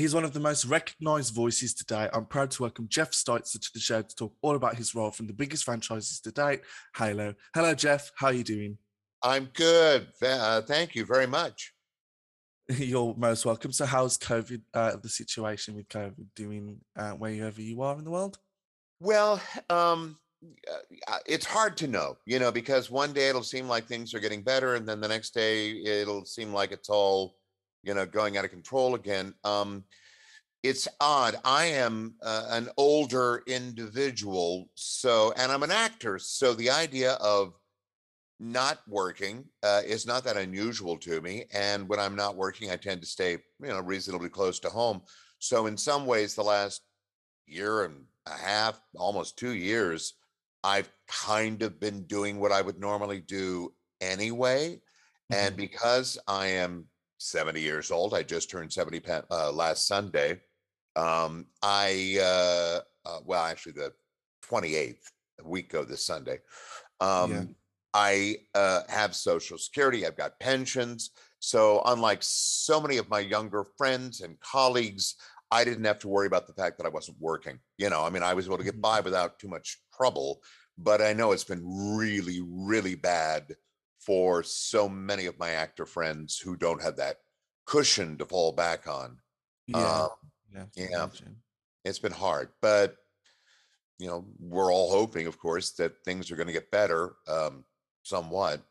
He's one of the most recognized voices today. I'm proud to welcome Jeff Steitzer to the show to talk all about his role from the biggest franchises to date, Halo. Hello, Jeff. How are you doing? I'm good. Uh, thank you very much. You're most welcome. So, how's COVID, uh, the situation with COVID doing uh, wherever you are in the world? Well, um, uh, it's hard to know, you know, because one day it'll seem like things are getting better, and then the next day it'll seem like it's all, you know, going out of control again. Um, it's odd. I am uh, an older individual, so, and I'm an actor. So the idea of not working uh, is not that unusual to me. And when I'm not working, I tend to stay, you know, reasonably close to home. So in some ways, the last year and a half, almost two years, I've kind of been doing what I would normally do anyway. Mm-hmm. And because I am 70 years old, I just turned 70 uh, last Sunday. Um, I, uh, uh, well, actually, the 28th, a week ago this Sunday. Um, yeah. I uh, have Social Security, I've got pensions. So, unlike so many of my younger friends and colleagues, I didn't have to worry about the fact that I wasn't working. You know, I mean, I was able to get mm-hmm. by without too much trouble, but I know it's been really, really bad for so many of my actor friends who don't have that cushion to fall back on. Yeah. Um, yeah. yeah. It's been hard, but you know, we're all hoping, of course, that things are going to get better um, somewhat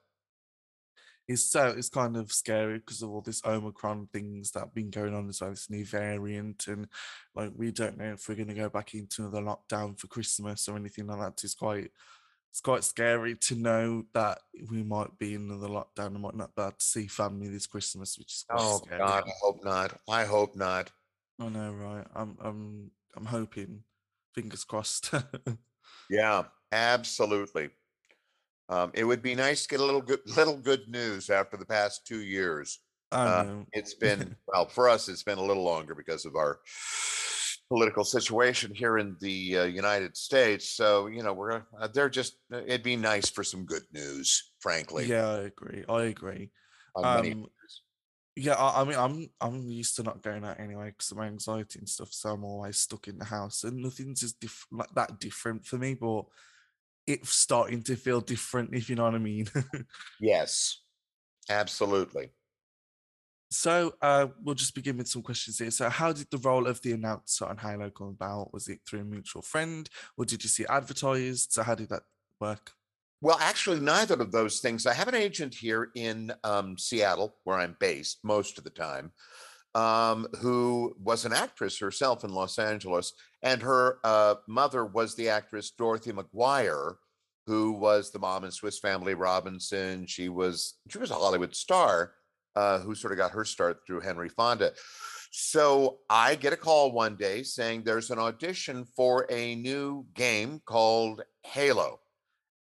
it's so it's kind of scary because of all this Omicron things that have been going on as well, this new variant, and like we don't know if we're going to go back into another lockdown for Christmas or anything like that. It's quite it's quite scary to know that we might be in another lockdown and might not be able to see family this Christmas, which is oh scary. God, I hope not. I hope not. I know, right? I'm I'm I'm hoping. Fingers crossed. yeah, absolutely. Um, it would be nice to get a little good, little good news after the past two years. Uh, it's been well for us. It's been a little longer because of our political situation here in the uh, United States. So you know, we're uh, they're just. Uh, it'd be nice for some good news, frankly. Yeah, I agree. I agree. Um, yeah, I, I, mean, I'm I'm used to not going out anyway because of my anxiety and stuff. So I'm always stuck in the house, and nothing's just diff- like that different for me. But it's starting to feel different, if you know what I mean. yes, absolutely. So uh, we'll just begin with some questions here. So, how did the role of the announcer on Halo come about? Was it through a mutual friend, or did you see advertised? So, how did that work? Well, actually, neither of those things. I have an agent here in um, Seattle, where I'm based most of the time, um, who was an actress herself in Los Angeles, and her uh, mother was the actress Dorothy McGuire, who was the mom in Swiss Family Robinson. She was she was a Hollywood star uh, who sort of got her start through Henry Fonda. So I get a call one day saying there's an audition for a new game called Halo,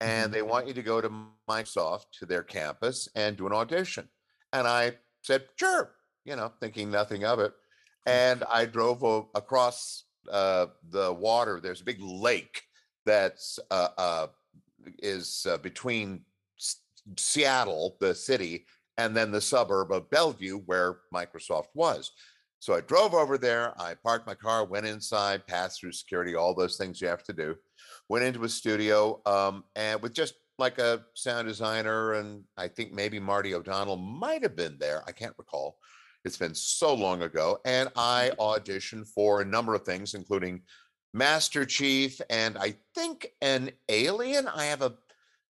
and mm-hmm. they want you to go to Microsoft to their campus and do an audition. And I said, sure, you know, thinking nothing of it. And I drove o- across uh, the water. There's a big lake that's uh, uh, is uh, between S- Seattle, the city, and then the suburb of Bellevue, where Microsoft was. So I drove over there. I parked my car, went inside, passed through security, all those things you have to do. Went into a studio, um, and with just like a sound designer, and I think maybe Marty O'Donnell might have been there. I can't recall. It's been so long ago. And I mm-hmm. auditioned for a number of things, including Master Chief and I think an alien. I have a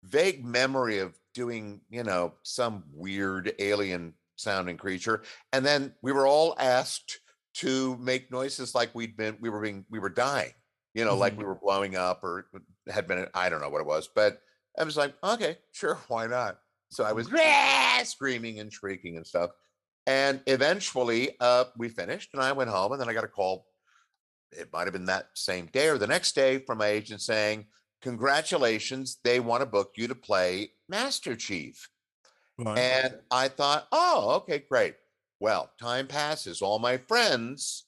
vague memory of doing, you know, some weird alien sounding creature. And then we were all asked to make noises like we'd been, we were being, we were dying, you know, mm-hmm. like we were blowing up or had been, I don't know what it was, but I was like, okay, sure, why not? So I was screaming and shrieking and stuff. And eventually uh, we finished and I went home and then I got a call. It might have been that same day or the next day from my agent saying, Congratulations, they want to book you to play Master Chief. Right. And I thought, oh, okay, great. Well, time passes. All my friends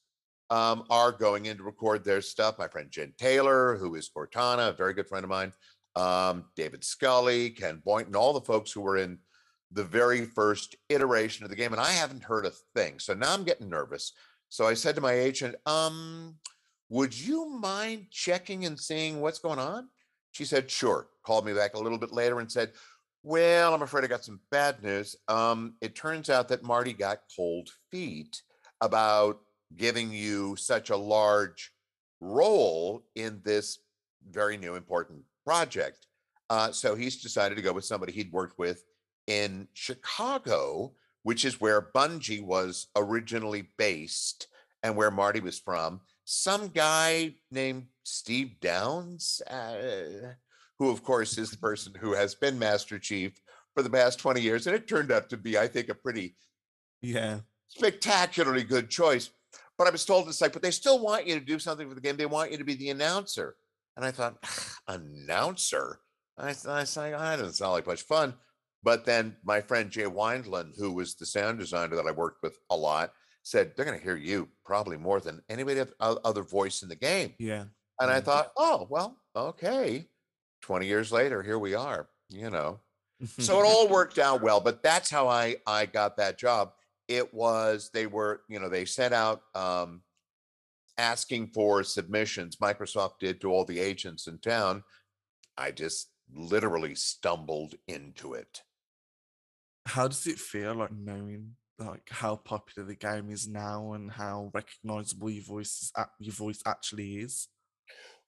um, are going in to record their stuff. My friend Jen Taylor, who is Cortana, a very good friend of mine, um, David Scully, Ken Boynton, all the folks who were in the very first iteration of the game, and I haven't heard a thing. So now I'm getting nervous. So I said to my agent, um, would you mind checking and seeing what's going on? She said, sure. Called me back a little bit later and said, well, I'm afraid I got some bad news. Um, it turns out that Marty got cold feet about giving you such a large role in this very new important project. Uh, so he's decided to go with somebody he'd worked with in Chicago, which is where Bungie was originally based and where Marty was from. Some guy named Steve Downs, uh, who, of course, is the person who has been Master Chief for the past 20 years. And it turned out to be, I think, a pretty yeah spectacularly good choice. But I was told it's like, but they still want you to do something for the game. They want you to be the announcer. And I thought, announcer? I, I said, that doesn't sound like much fun. But then my friend Jay Weinland, who was the sound designer that I worked with a lot, said, they're going to hear you probably more than anybody other voice in the game. Yeah. And I thought, oh, well, okay. 20 years later, here we are, you know. so it all worked out well, but that's how I I got that job. It was they were, you know, they sent out um asking for submissions. Microsoft did to all the agents in town. I just literally stumbled into it. How does it feel like knowing like how popular the game is now and how recognizable your voice is, your voice actually is?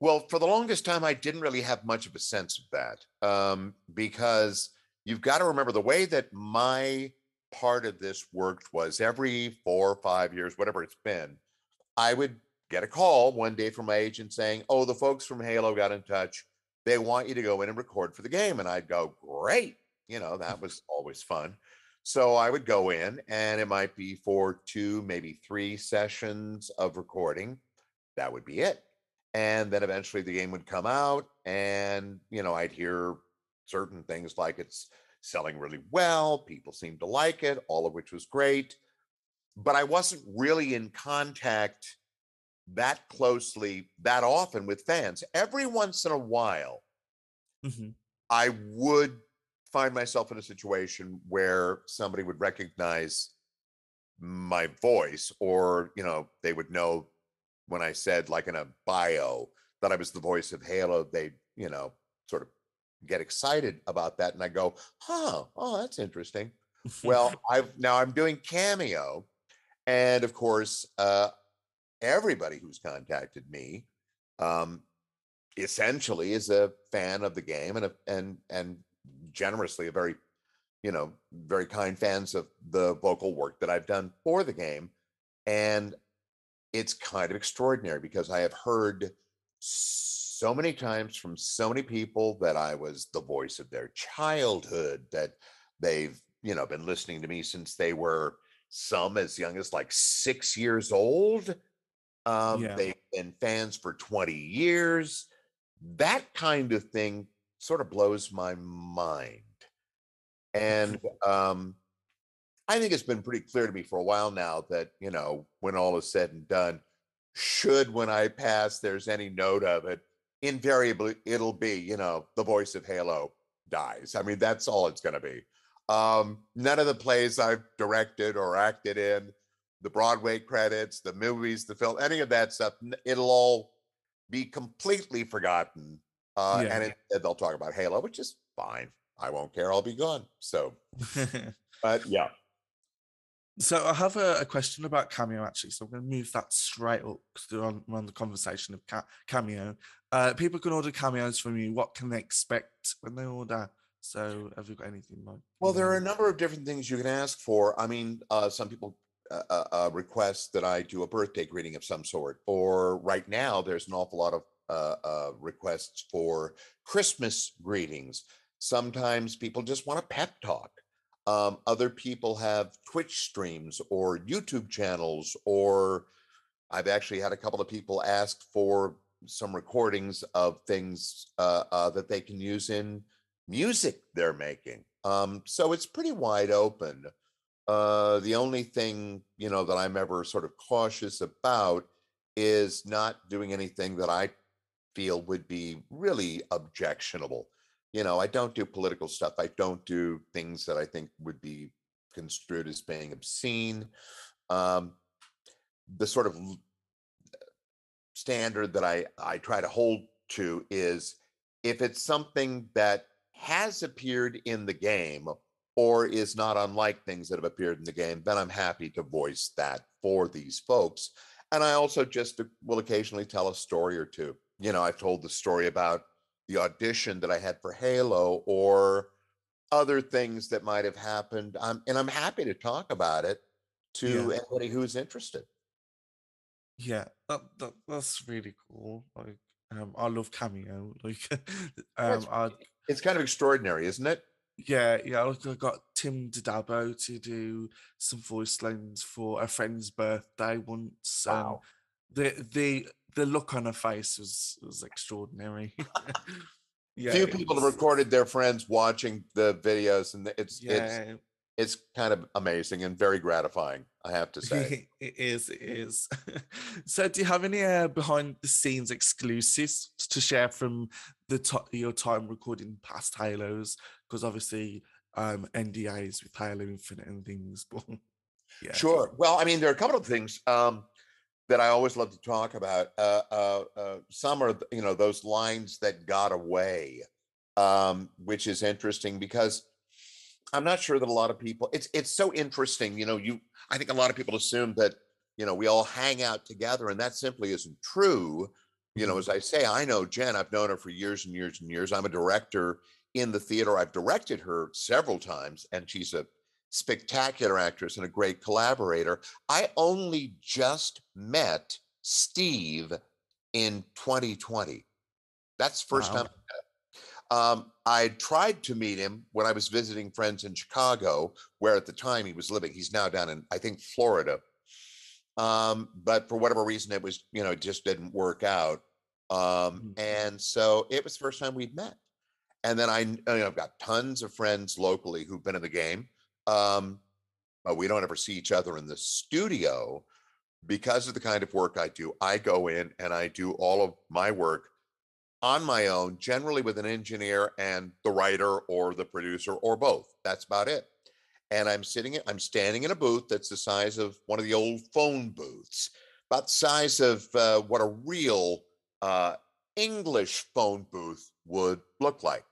Well, for the longest time, I didn't really have much of a sense of that um, because you've got to remember the way that my part of this worked was every four or five years, whatever it's been, I would get a call one day from my agent saying, Oh, the folks from Halo got in touch. They want you to go in and record for the game. And I'd go, Great. You know, that was always fun. So I would go in and it might be for two, maybe three sessions of recording. That would be it and then eventually the game would come out and you know i'd hear certain things like it's selling really well people seem to like it all of which was great but i wasn't really in contact that closely that often with fans every once in a while mm-hmm. i would find myself in a situation where somebody would recognize my voice or you know they would know when I said, like in a bio, that I was the voice of Halo, they, you know, sort of get excited about that. And I go, huh, oh, that's interesting. well, I've now I'm doing Cameo. And of course, uh, everybody who's contacted me um, essentially is a fan of the game and a, and and generously a very you know very kind fans of the vocal work that I've done for the game and it's kind of extraordinary because I have heard so many times from so many people that I was the voice of their childhood, that they've, you know, been listening to me since they were some as young as like six years old. Um, yeah. They've been fans for 20 years. That kind of thing sort of blows my mind. And um, I think it's been pretty clear to me for a while now that, you know, when all is said and done, should when I pass there's any note of it, invariably it'll be, you know, the voice of Halo dies. I mean, that's all it's going to be. Um, none of the plays I've directed or acted in, the Broadway credits, the movies, the film, any of that stuff, it'll all be completely forgotten. Uh, yeah. and it, they'll talk about Halo, which is fine. I won't care. I'll be gone. So, but yeah. So I have a, a, question about Cameo actually. So I'm going to move that straight up because on, on the conversation of ca- Cameo. Uh, people can order cameos from you. What can they expect when they order? So have you got anything like? Well, there are a number of different things you can ask for. I mean, uh, some people uh, uh, uh, request that I do a birthday greeting of some sort, or right now there's an awful lot of uh, uh, requests for Christmas greetings. Sometimes people just want a pep talk. Um, other people have Twitch streams or YouTube channels, or I've actually had a couple of people ask for some recordings of things uh, uh, that they can use in music they're making. Um, so it's pretty wide open. Uh, the only thing you know that I'm ever sort of cautious about is not doing anything that I feel would be really objectionable you know, I don't do political stuff. I don't do things that I think would be construed as being obscene. Um, the sort of standard that I I try to hold to is if it's something that has appeared in the game or is not unlike things that have appeared in the game, then I'm happy to voice that for these folks. And I also just will occasionally tell a story or two. You know, I've told the story about the audition that I had for Halo or other things that might have happened. Um, and I'm happy to talk about it to Yeah. anybody who's interested. Yeah, that, that that's really cool. Like, um, I love Cameo. Like, um, I It's kind of extraordinary, isn't it? yeah, yeah. Like, I got Tim Dabo to do some voice lines for a friend's birthday once, Wow. the the the look on her face was was extraordinary. yeah, Few people have was- recorded their friends watching the videos, and it's it's Yeah, it's kind of amazing and very gratifying. I have to say. it is. It is. so, do you have any uh, behind the scenes exclusives to share from the to- your time recording past Halos? Because obviously, um, NDAs with Halo Infinite and things. But yeah, Sure. Well, I mean, there are a couple of things um, that I always love to talk about. Uh, uh, uh, some are, you know, those lines that got away, um, which is interesting because I'm not sure that a lot of people. It's it's so interesting. You know, you. I think a lot of people assume that you know we all hang out together, and that simply isn't true. You know, Mhm. as I say, I know Jen. I've known her for years and years and years. I'm a director in the theater. I've directed her several times, and she's a spectacular actress and a great collaborator. I only just met Steve in 2020. That's first Wow. time. I. Um, I tried to meet him when I was visiting friends in Chicago, where at the time he was living. He's now down in, I think, Florida. Um, but for whatever reason, it was, you know, it just didn't work out. Um, Mhm. and so it was the first time we'd met. And then I, kn- you know, I've got tons of friends locally who've been in the game. Um, but we don't ever see each other in the studio because of the kind of work I do. I go in and I do all of my work on my own, generally with an engineer and the writer or the producer or both. That's about it. And I'm sitting, I'm standing in a booth that's the size of one of the old phone booths, about the size of uh, what a real uh, English phone booth would look like.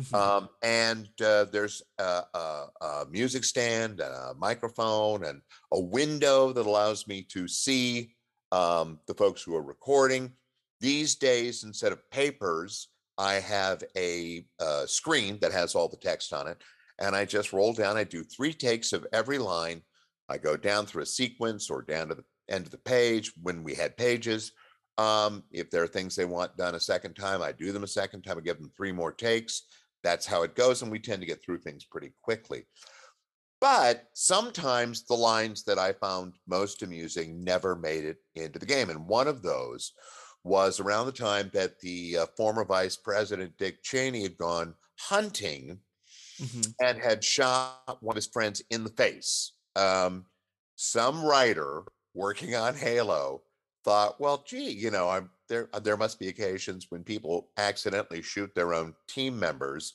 Mhm. Um, and uh, there's a, a, a music stand, and a microphone, and a window that allows me to see um, the folks who are recording. These days, instead of papers, I have a, uh screen that has all the text on it. And I just roll down, I do three takes of every line. I go down through a sequence or down to the end of the page when we had pages. Um, if there are things they want done a second time, I do them a second time. I give them three more takes. That's how it goes. And we tend to get through things pretty quickly. But sometimes the lines that I found most amusing never made it into the game. And one of those was around the time that the uh, former vice president, Dick Cheney, had gone hunting Mhm. and had shot one of his friends in the face. Um, some writer working on Halo thought, well, gee, you know, I'm there. There must be occasions when people accidentally shoot their own team members,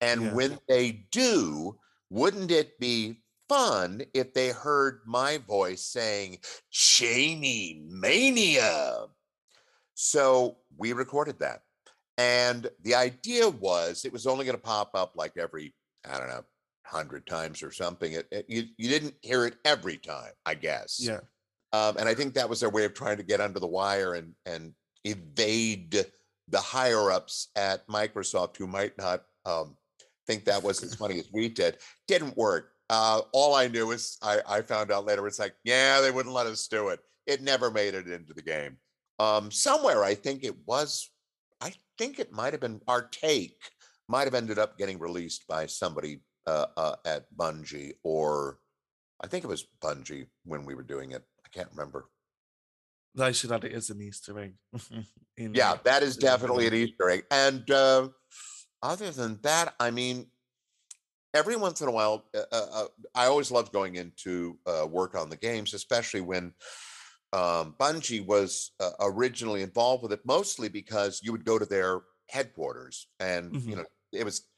and Yeah. when they do, wouldn't it be fun if they heard my voice saying "Cheney Mania"? So we recorded that. And the idea was it was only going to pop up like every, I don't know, 100 times or something. It, it- you, you didn't hear it every time, I guess. Yeah, Um, and I think that was their way of trying to get under the wire and, and evade the higher ups at Microsoft who might not um, think that was as funny as we did. Didn't work. Uh, all I knew is I, I found out later it's like, yeah, they wouldn't let us do it. It never made it into the game. Um, somewhere I think it was, I think it might have been our take, might have ended up getting released by somebody uh, uh, at Bungie or I think it was Bungie when we were doing it. I can't remember. They should add it as an Easter egg. Yeah, that is definitely an. Easter egg. And uh, other than that, I mean, every once in a while, uh, uh, uh, I always loved going into uh, work on the games, especially when um, Bungie was uh, originally involved with it, mostly because you would go to their headquarters and, you Mhm. know, it was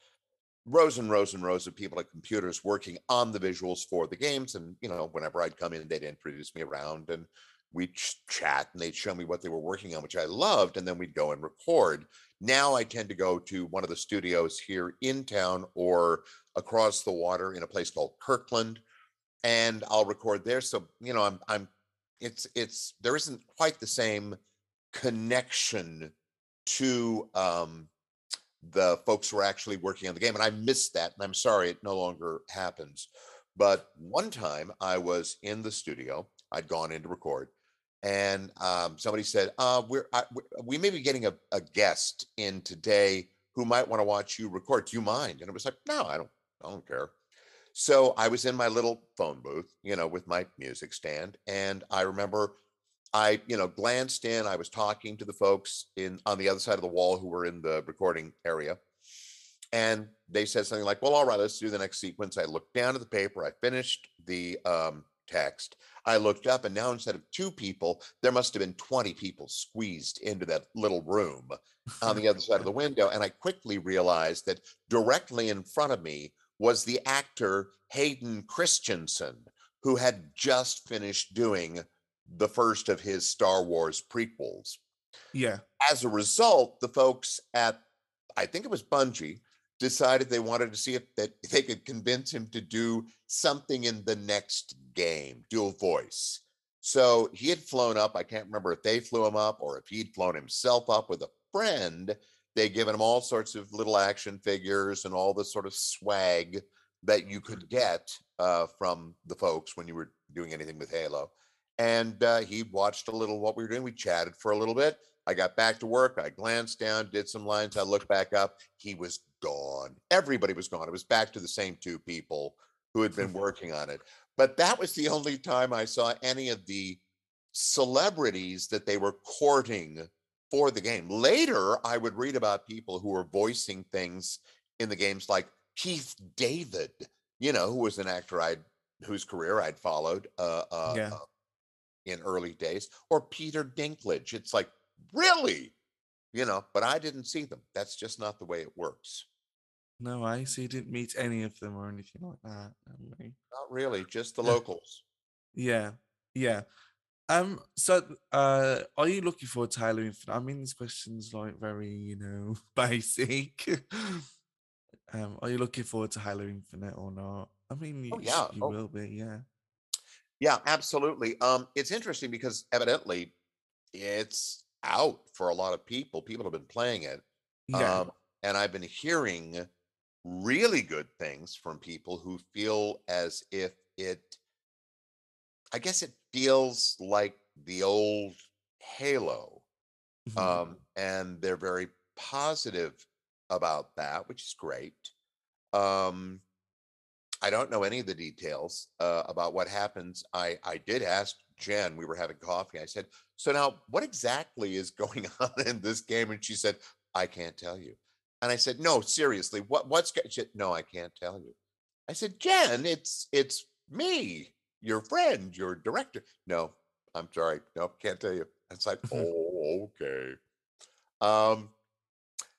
rows and rows and rows of people at computers working on the visuals for the games. And, you know, whenever I'd come in, they'd introduce me around and we'd chat and they'd show me what they were working on, which I loved. And then we'd go and record. Now I tend to go to one of the studios here in town or across the water in a place called Kirkland, and I'll record there. So, you know, I'm, I'm, it's, it's, there isn't quite the same connection to, um, the folks who are actually working on the game. And I missed that. And I'm sorry it no longer happens. But one time I was in the studio, I'd gone in to record, and um, somebody said, uh, we're, I, we may be getting a, a guest in today who might want to watch you record. Do you mind? And it was like, no, I don't, I don't care. So I was in my little phone booth, you know, with my music stand. And I remember I, you know, glanced in. I was talking to the folks in on the other side of the wall who were in the recording area. And they said something like, well, all right, let's do the next sequence. I looked down at the paper. I finished the um, text. I looked up, and now instead of two people, there must have been 20 people squeezed into that little room on the other side of the window. And I quickly realized that directly in front of me was the actor Hayden Christensen, who had just finished doing the first of his Star Wars prequels. Yeah. As a result, the folks at, I think it was Bungie, decided they wanted to see if that they could convince him to do something in the next game, dual voice. So he had flown up. I can't remember if they flew him up or if he'd flown himself up with a friend. They'd given him all sorts of little action figures and all the sort of swag that you could get uh, from the folks when you were doing anything with Halo. And uh, he watched a little what we were doing. We chatted for a little bit. I got back to work. I glanced down, did some lines. I looked back up. He was gone. Everybody was gone. It was back to the same two people who had been working on it. But that was the only time I saw any of the celebrities that they were courting for the game. Later, I would read about people who were voicing things in the games like Keith David, you know, who was an actor I'd whose career I'd followed uh, uh, Yeah. uh, in early days, or Peter Dinklage. It's like, really? You know, but I didn't see them. That's just not the way it works. No, I see. You didn't meet any of them or anything like that. no. Not really, just the Yeah. locals. Yeah, yeah. Um. So, uh, are you looking forward to Halo Infinite? I mean, this question's like very, you know, basic. um, are you looking forward to Halo Infinite or not? I mean, you, Oh, yeah. you Oh. will be. Yeah. Yeah, absolutely. Um, it's interesting because evidently it's out for a lot of people. People have been playing it. Yeah. Um, and I've been hearing really good things from people who feel as if it, I guess it feels like the old Halo. mhm, Um, and they're very positive about that, which is great. Um, I don't know any of the details uh, about what happens. I I did ask Jen. We were having coffee. I said, "So now, what exactly is going on in this game?" And she said, "I can't tell you." And I said, "No, seriously, what what's?" go-" She said, "No, I can't tell you." I said, "Jen, it's it's me, your friend, your director." No, I'm sorry. No, can't tell you. It's like, oh, okay. Um,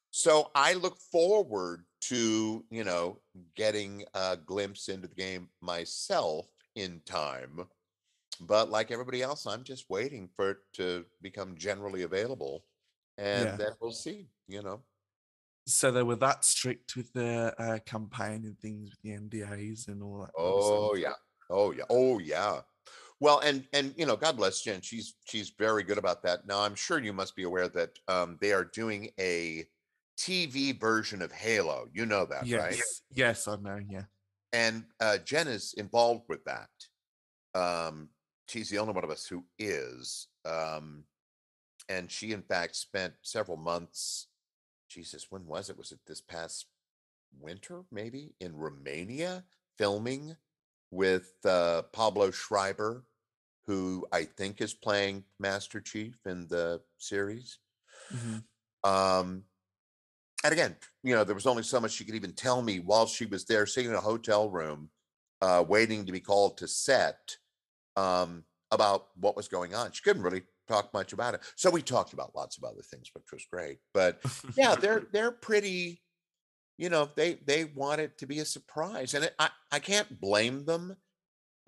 so I look forward to, you know, getting a glimpse into the game myself in time. But like everybody else, I'm just waiting for it to become generally available. And Yeah. then we'll see, you know. So they were that strict with the uh, campaign and things with the NDAs and all that. Oh yeah. Oh yeah. Oh yeah. Well, and and you know, God bless Jen. She's she's very good about that. Now, I'm sure you must be aware that um, they are doing a TV version of Halo. You know that, Yes. right? Yes, I know. Yeah. and uh, Jen is involved with that. Um, she's the only one of us who is, um, and she, in fact, spent several months. Jesus, when was it? Was it this past winter, maybe in Romania, filming with uh, Pablo Schreiber, who I think is playing Master Chief in the series. mhm, Um, and again, you know, there was only so much she could even tell me while she was there sitting in a hotel room, uh, waiting to be called to set um, about what was going on. She couldn't really talk much about it. So we talked about lots of other things, which was great. But yeah, they're they're pretty, you know, they they want it to be a surprise. And it, I, I can't blame them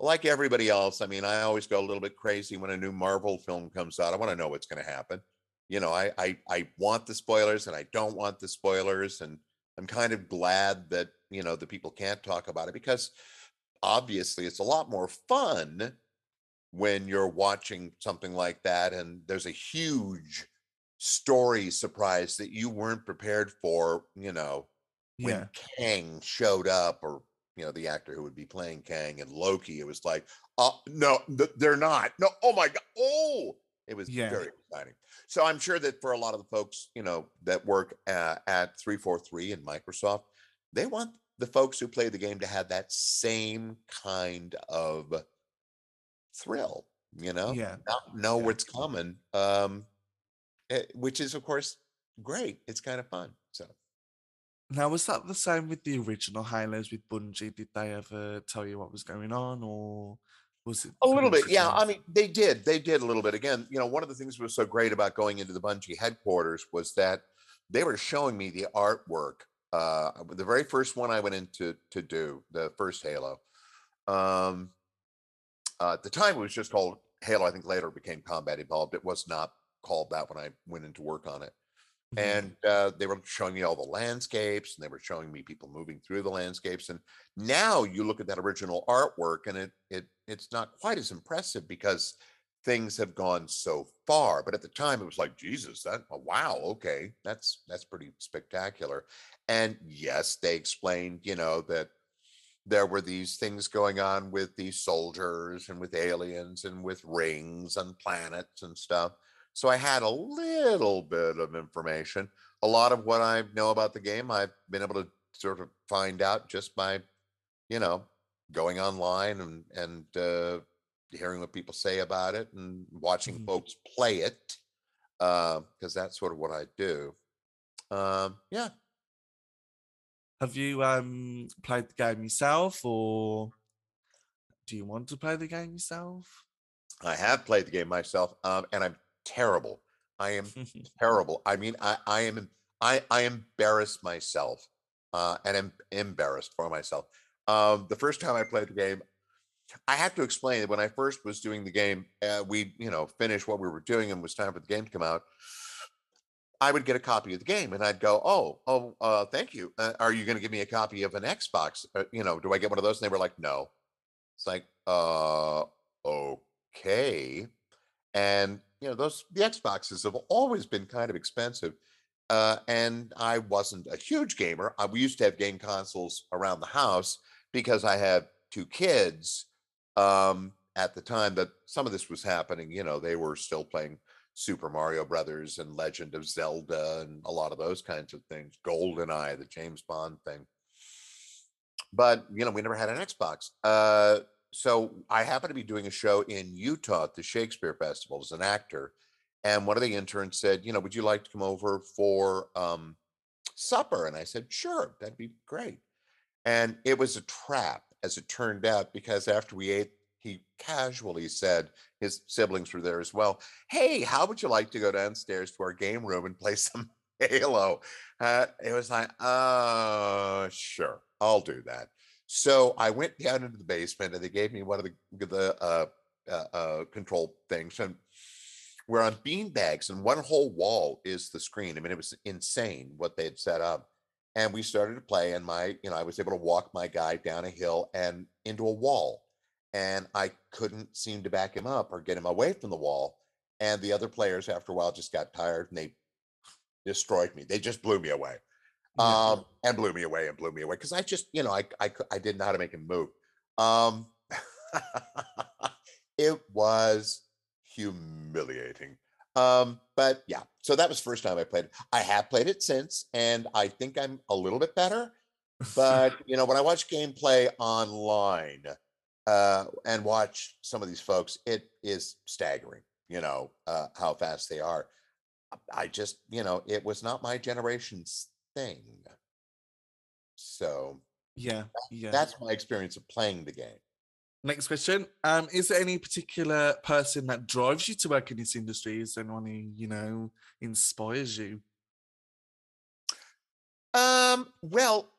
like everybody else, I mean, I always go a little bit crazy when a new Marvel film comes out. I want to know what's going to happen. You know, I, I I want the spoilers and I don't want the spoilers, and I'm kind of glad that you know the people can't talk about it because obviously it's a lot more fun when you're watching something like that and there's a huge story surprise that you weren't prepared for, you know, when Yeah. Kang showed up or you know the actor who would be playing Kang and Loki, it was like, oh no, th- they're not. No, oh my god, oh, it was Yeah. very exciting. So I'm sure that for a lot of the folks, you know, that work uh, at 343 and Microsoft, they want the folks who play the game to have that same kind of thrill, you know, Yeah. not know Yeah. what's coming, um, eh, which is of course great. It's kind of fun. So. Now, was that the same with the original Halos with Bungie? Did they ever tell you what was going on, or was it A little bit, yeah. I mean, they did. They did a little bit. Again, you know, one of the things that was so great about going into the Bungie headquarters was that they were showing me the artwork. Uh, the very first one I went into to do, the first Halo. Um, uh, at the time, it was just called Halo. I think later it became Combat Evolved. It was not called that when I went into work on it. Mhm. And uh, they were showing me all the landscapes, and they were showing me people moving through the landscapes. And now you look at that original artwork, and it it it's not quite as impressive because things have gone so far. But at the time, it was like Jesus, that oh, wow, okay, that's that's pretty spectacular. And yes, they explained, you know, that there were these things going on with these soldiers and with aliens and with rings and planets and stuff. So I had a little bit of information. A lot of what I know about the game, I've been able to sort of find out just by, you know, going online and and uh, hearing what people say about it and watching Mhm. folks play it, because that's sort of what I do. Um, yeah, Have you um played the game yourself, or do you want to play the game yourself? I have played the game myself, um, and I'm terrible. I am terrible. I mean, I, I am I I embarrass myself, uh, and am embarrassed for myself. Um, the first time I played the game, I have to explain that when I first was doing the game, uh, we you know finished what we were doing and it was time for the game to come out. I would get a copy of the game and I'd go, oh, oh, uh, thank you. Uh, are you going to give me a copy of an Xbox? Uh, you know, do I get one of those? And they were like, no. It's like, uh, okay. And you know, those the Xboxes have always been kind of expensive. Uh, and I wasn't a huge gamer. I, we used to have game consoles around the house because I had two kids um, at the time that some of this was happening. You know, they were still playing Super Mario Brothers and Legend of Zelda and a lot of those kinds of things. GoldenEye, the James Bond thing. But you know, we never had an Xbox. Uh, so I happened to be doing a show in Utah at the Shakespeare Festival as an actor, and one of the interns said, "You know, would you like to come over for um, supper?" And I said, "Sure, that'd be great." And it was a trap, as it turned out, because after we ate, he casually said his siblings were there as well. Hey, how would you like to go downstairs to our game room and play some Halo? Uh, it was like, uh, sure, I'll do that. So I went down into the basement and they gave me one of the the uh, uh, uh, control things, and we're on bean bags, and one whole wall is the screen. I mean, it was insane what they had set up. And we started to play, and my, you know, I was able to walk my guy down a hill and into a wall, and I couldn't seem to back him up or get him away from the wall. And the other players, after a while, just got tired and they destroyed me. They just blew me away um, and blew me away and blew me away because I just, you know, I, I, I didn't know how to make him move. Um, it was humiliating. Um, but yeah, so that was the first time I played it. I have played it since, and I think I'm a little bit better. But you know, when I watch gameplay online uh, and watch some of these folks, it is staggering. You know uh, how fast they are. I just, you know, it was not my generation's thing. So yeah, yeah. that's my experience of playing the game. Next question. Um, is there any particular person that drives you to work in this industry? Is there anyone who, you know, inspires you? Um, well,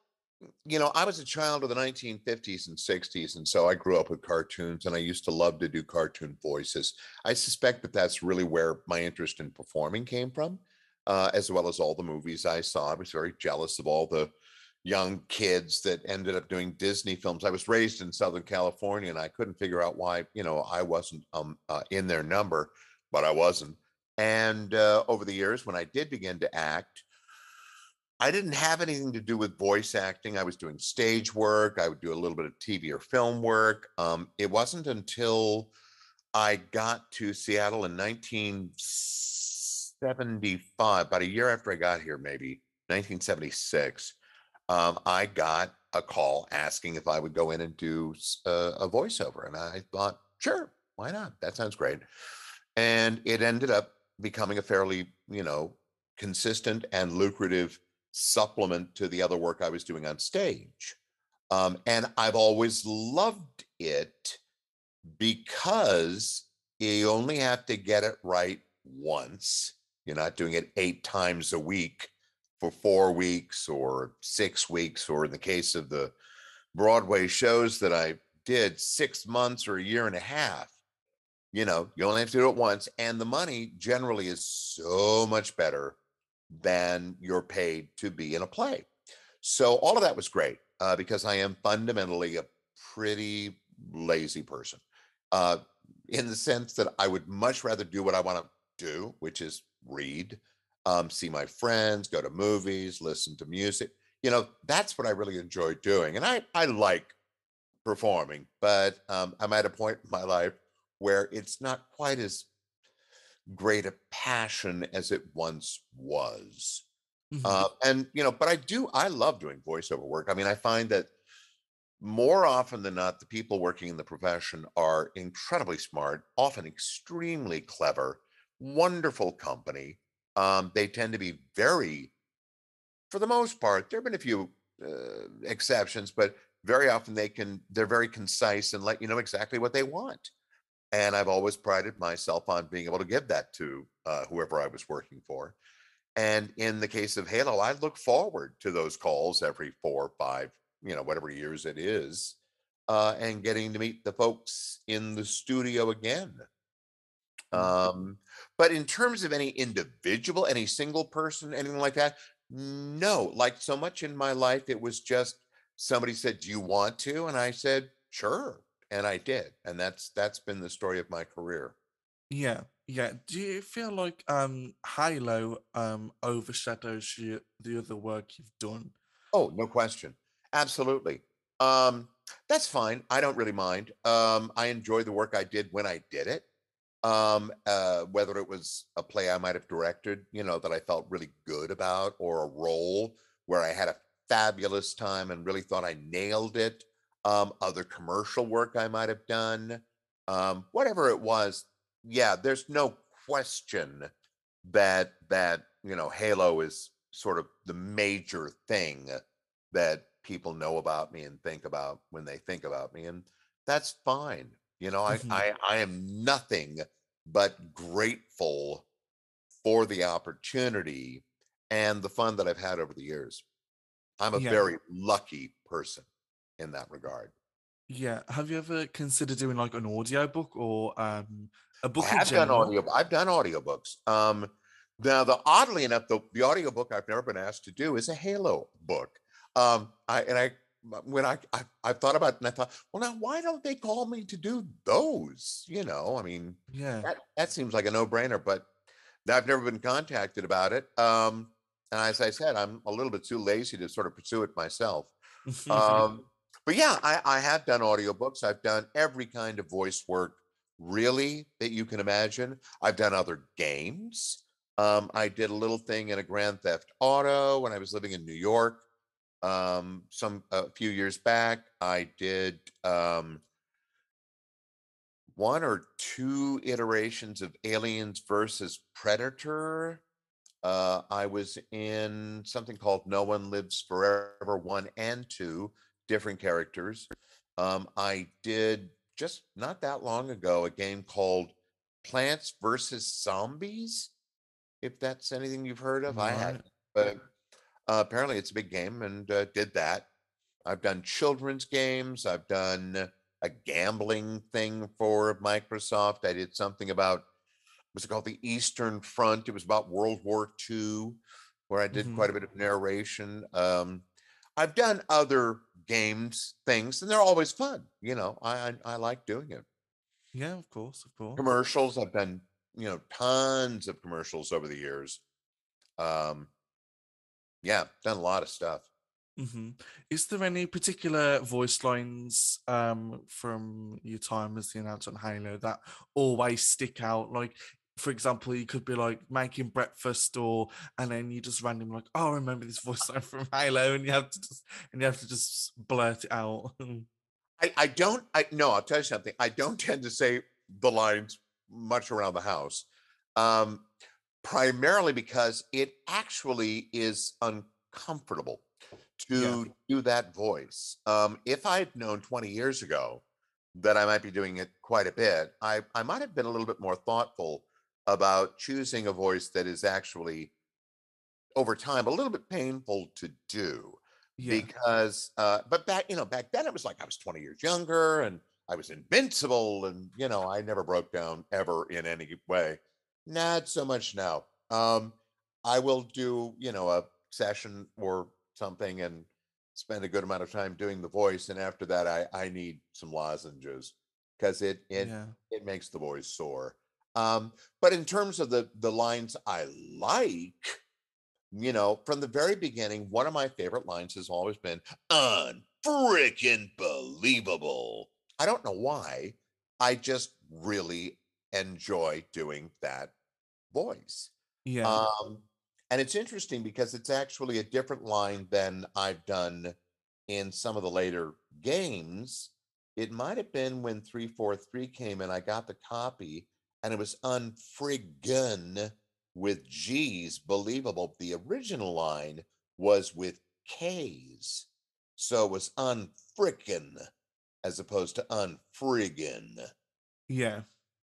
you know, I was a child of the 1950s and 60s, and so I grew up with cartoons, and I used to love to do cartoon voices. I suspect that that's really where my interest in performing came from, uh, as well as all the movies I saw. I was very jealous of all the young kids that ended up doing Disney films. I was raised in Southern California, and I couldn't figure out why, you know, I wasn't um, uh, in their number, but I wasn't. And uh, over the years, when I did begin to act, I didn't have anything to do with voice acting. I was doing stage work. I would do a little bit of TV or film work. Um, it wasn't until I got to Seattle in 1975, about a year after I got here, maybe 1976, um, I got a call asking if I would go in and do uh, a voiceover. And I thought, sure, why not? That sounds great. And it ended up becoming a fairly, you know, consistent and lucrative supplement to the other work I was doing on stage. Um, and I've always loved it because you only have to get it right once. You're not doing it eight times a week for four weeks or six weeks, or in the case of the Broadway shows that I did, six months or a year and a half. You know, you only have to do it once, and the money generally is so much better than you're paid to be in a play. So all of that was great uh, because I am fundamentally a pretty lazy person uh, in the sense that I would much rather do what I want to do, which is read, um, see my friends, go to movies, listen to music. You know, that's what I really enjoy doing. And I, I like performing, but um, I'm at a point in my life where it's not quite as great a passion as it once was. Mm-hmm. Uh, and you know, but I do I love doing voiceover work. I mean, I find that more often than not, the people working in the profession are incredibly smart, often extremely clever, wonderful company. Um, they tend to be very, for the most part, there have been a few uh, exceptions, but very often they can they're very concise and let you know exactly what they want. And I've always prided myself on being able to give that to uh, whoever I was working for. And in the case of Halo, I look forward to those calls every four, five, you know, whatever years it is, uh, and getting to meet the folks in the studio again. Mm-hmm. Um, but in terms of any individual, any single person, anything like that, no. Like so much in my life, it was just somebody said, Do you want to? And I said, Sure and I did, and that's that's been the story of my career. Yeah, yeah. Do you feel like um Halo um overshadows you, the other work you've done? Oh, no question. Absolutely. Um, that's fine. I don't really mind. Um, I enjoy the work I did when I did it. Um, uh, whether it was a play I might have directed, you know, that I felt really good about, or a role where I had a fabulous time and really thought I nailed it, um, other commercial work I might have done, um, whatever it was. Yeah, there's no question that that you know Halo is sort of the major thing that people know about me and think about when they think about me, and that's fine. You know, I mm-hmm. I, I am nothing but grateful for the opportunity and the fun that I've had over the years. I'm a yeah. very lucky person in that regard. Yeah. Have you ever considered doing like an audio book or um, a book? I have done audio. I've done audiobooks. Um, now, the oddly enough, the, the audiobook I've never been asked to do is a Halo book. Um, I and I when I, I I thought about it and I thought, well, now why don't they call me to do those? You know, I mean, yeah, that, that seems like a no brainer, but I've never been contacted about it. Um, and as I said, I'm a little bit too lazy to sort of pursue it myself. um, but yeah, I, I have done audiobooks. I've done every kind of voice work really that you can imagine. I've done other games. Um, I did a little thing in a Grand Theft Auto when I was living in New York. Um, some a few years back, I did um, one or two iterations of Aliens versus Predator. Uh, I was in something called No One Lives Forever one and two different characters. Um, I did just not that long ago a game called Plants versus Zombies. If that's anything you've heard of, I haven't, but uh, apparently it's a big game and uh, did that. I've done children's games. I've done a gambling thing for Microsoft. I did something about was it called the Eastern Front? It was about World War II, where I did Mhm. quite a bit of narration. Um, I've done other games things, and they're always fun. You know, I I, I like doing it. Yeah, of course, of course. Commercials. I've done you know tons of commercials over the years. Um, yeah, done a lot of stuff. Mm-hmm. Is there any particular voice lines um, from your time as the announcer on Halo that always stick out? Like, for example, you could be like making breakfast, or and then you just randomly like, "Oh, I remember this voice line from Halo," and you have to just and you have to just blurt it out. I, I don't I no, I'll tell you something. I don't tend to say the lines much around the house. Um, primarily because it actually is uncomfortable to do that voice. Um, if I'd known 20 years ago that I might be doing it quite a bit, I, I might have been a little bit more thoughtful about choosing a voice that is actually over time a little bit painful to do yeah, because uh but back you know back then it was like i was 20 years younger and i was invincible and you know i never broke down ever in any way. Not so much now. Um i will do you know a session or something and spend a good amount of time doing the voice and after that i i need some lozenges because it it yeah, it makes the voice sore um but in terms of the the lines i like you know, from the very beginning, one of my favorite lines has always been unfreaking believable. I don't know why. I just really enjoy doing that voice. yeah, Um, and it's interesting because it's actually a different line than I've done in some of the later games. It might have been when 343 came and I got the copy and it was unfriggin with G's believable. The original line was with K's. So it was unfrickin as opposed to unfriggin yeah,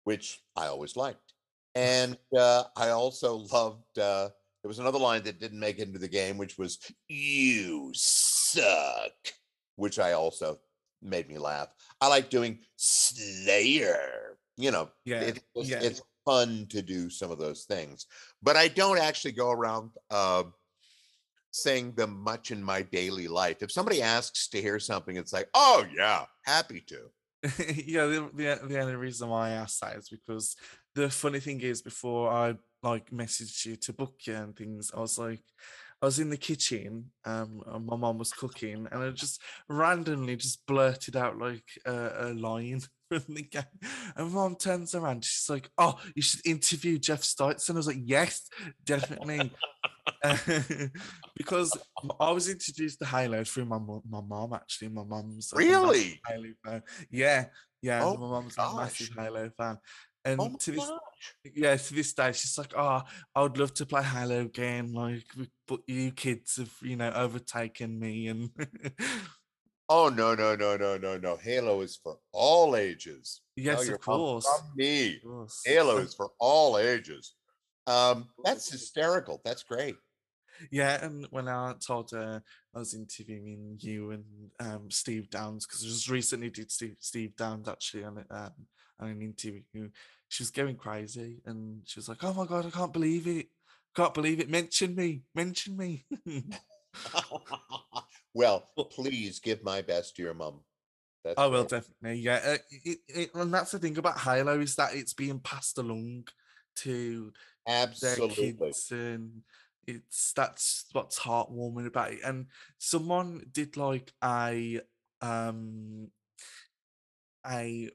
which I always liked. And uh, I also loved. Uh, there was another line that didn't make it into the game, which was "You suck," which I also made me laugh. I like doing Slayer. You know, yeah, it, it's, yeah. it's fun to do some of those things, but I don't actually go around uh, saying them much in my daily life. If somebody asks to hear something, it's like, "Oh yeah, happy to." yeah, the, the the only reason why I asked that is because the funny thing is, before I like messaged you to book you and things, I was like, I was in the kitchen, um, my mom was cooking, and I just randomly just blurted out like a, a line from the game, and mom turns around, she's like, "Oh, you should interview Jeff Steitzer," and I was like, "Yes, definitely." because I was introduced to Halo through my my mom actually. My mom's Really? Halo fan. Yeah, yeah. Oh my mom's a massive. Halo fan, and Oh to this gosh. yeah to this day she's like, oh, I would love to play Halo again. Like, but you kids have you know overtaken me, and Oh no, no, no, no, no, no. Halo is for all ages. Yes, your of course. from me. course. Halo is for all ages. Um, that's hysterical. That's great. Yeah, and when I told her I was interviewing you and um, Steve Downes, because I just recently did Steve, Steve Downes actually on, um, on an interview, she was going crazy and she was like, "Oh my god, I can't believe it! Can't believe it! Mention me, mention me." well, Well- please give my best to your mum. That's I will definitely, yeah. Uh, it, it, and that's the thing about Halo is that it's being passed along to their kids and it's that's what's heartwarming about it and someone did like a um a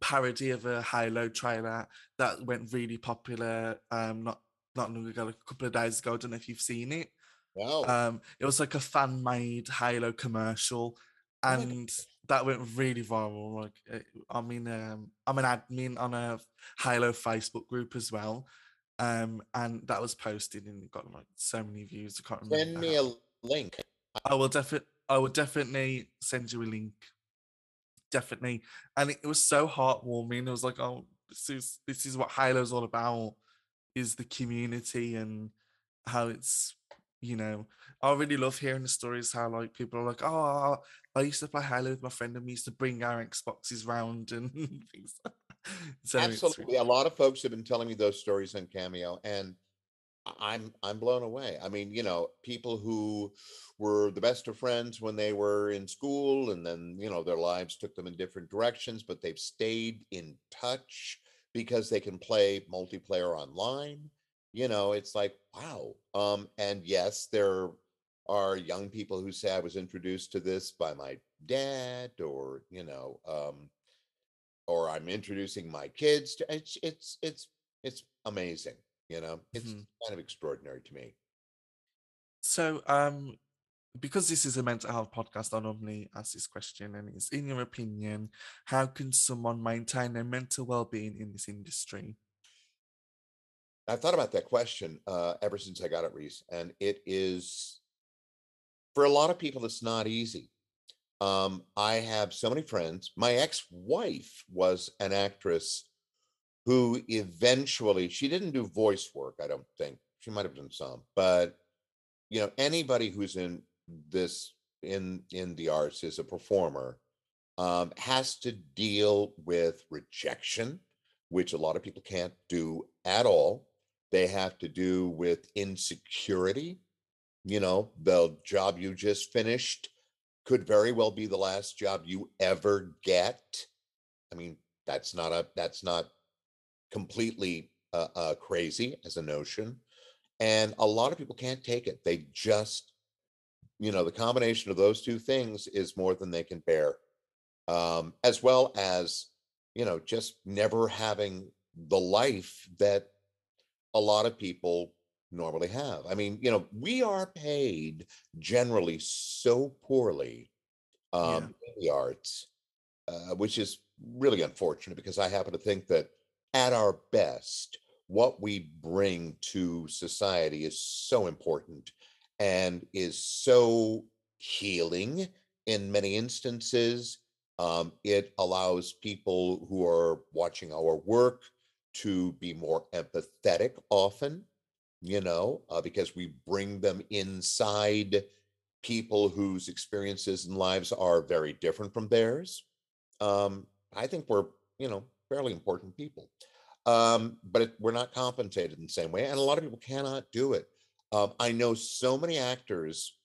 parody of a halo trailer that went really popular um not not long ago like a couple of days ago i don't know if you've seen it Wow. um it was like a fan made halo commercial Oh and that went really viral like uh, i mean um i'm an admin on a halo facebook group as well um and that was posted and got like so many views i can't remember Send me how- a link. i will definitely i will definitely send you a link definitely and it, it was so heartwarming it was like oh this is this is what halo's all about is the community and how it's you know, I really love hearing the stories how like people are like, oh, I used to play Halo with my friend and we used to bring our Xboxes round and things. so Absolutely, a lot of folks have been telling me those stories on Cameo, and I'm I'm blown away. I mean, you know, people who were the best of friends when they were in school, and then you know their lives took them in different directions, but they've stayed in touch because they can play multiplayer online. You know, it's like wow. Um, and yes, there are young people who say I was introduced to this by my dad, or you know, um, or I'm introducing my kids to. It's it's it's it's amazing you know, it's mm-hmm. kind of extraordinary to me. So, um, because this is a mental health podcast, I normally ask this question, and it's in your opinion, how can someone maintain their mental well-being in this industry? I've thought about that question uh, ever since I got it, Reese, and it is for a lot of people, it's not easy. Um, I have so many friends. My ex-wife was an actress who eventually she didn't do voice work i don't think she might have done some but you know anybody who's in this in in the arts is a performer um, has to deal with rejection which a lot of people can't do at all they have to do with insecurity you know the job you just finished could very well be the last job you ever get i mean that's not a that's not completely uh, uh, crazy as a notion. And a lot of people can't take it. They just, you know, the combination of those two things is more than they can bear, um, as well as, you know, just never having the life that a lot of people normally have. I mean, you know, we are paid generally so poorly um, yeah. in the arts, uh, which is really unfortunate because I happen to think that at our best, what we bring to society is so important and is so healing in many instances. Um, it allows people who are watching our work to be more empathetic often, you know, uh, because we bring them inside people whose experiences and lives are very different from theirs. Um, I think we're, you know, fairly important people. Um, but it, we're not compensated in the same way. And a lot of people cannot do it. Um, I know so many actors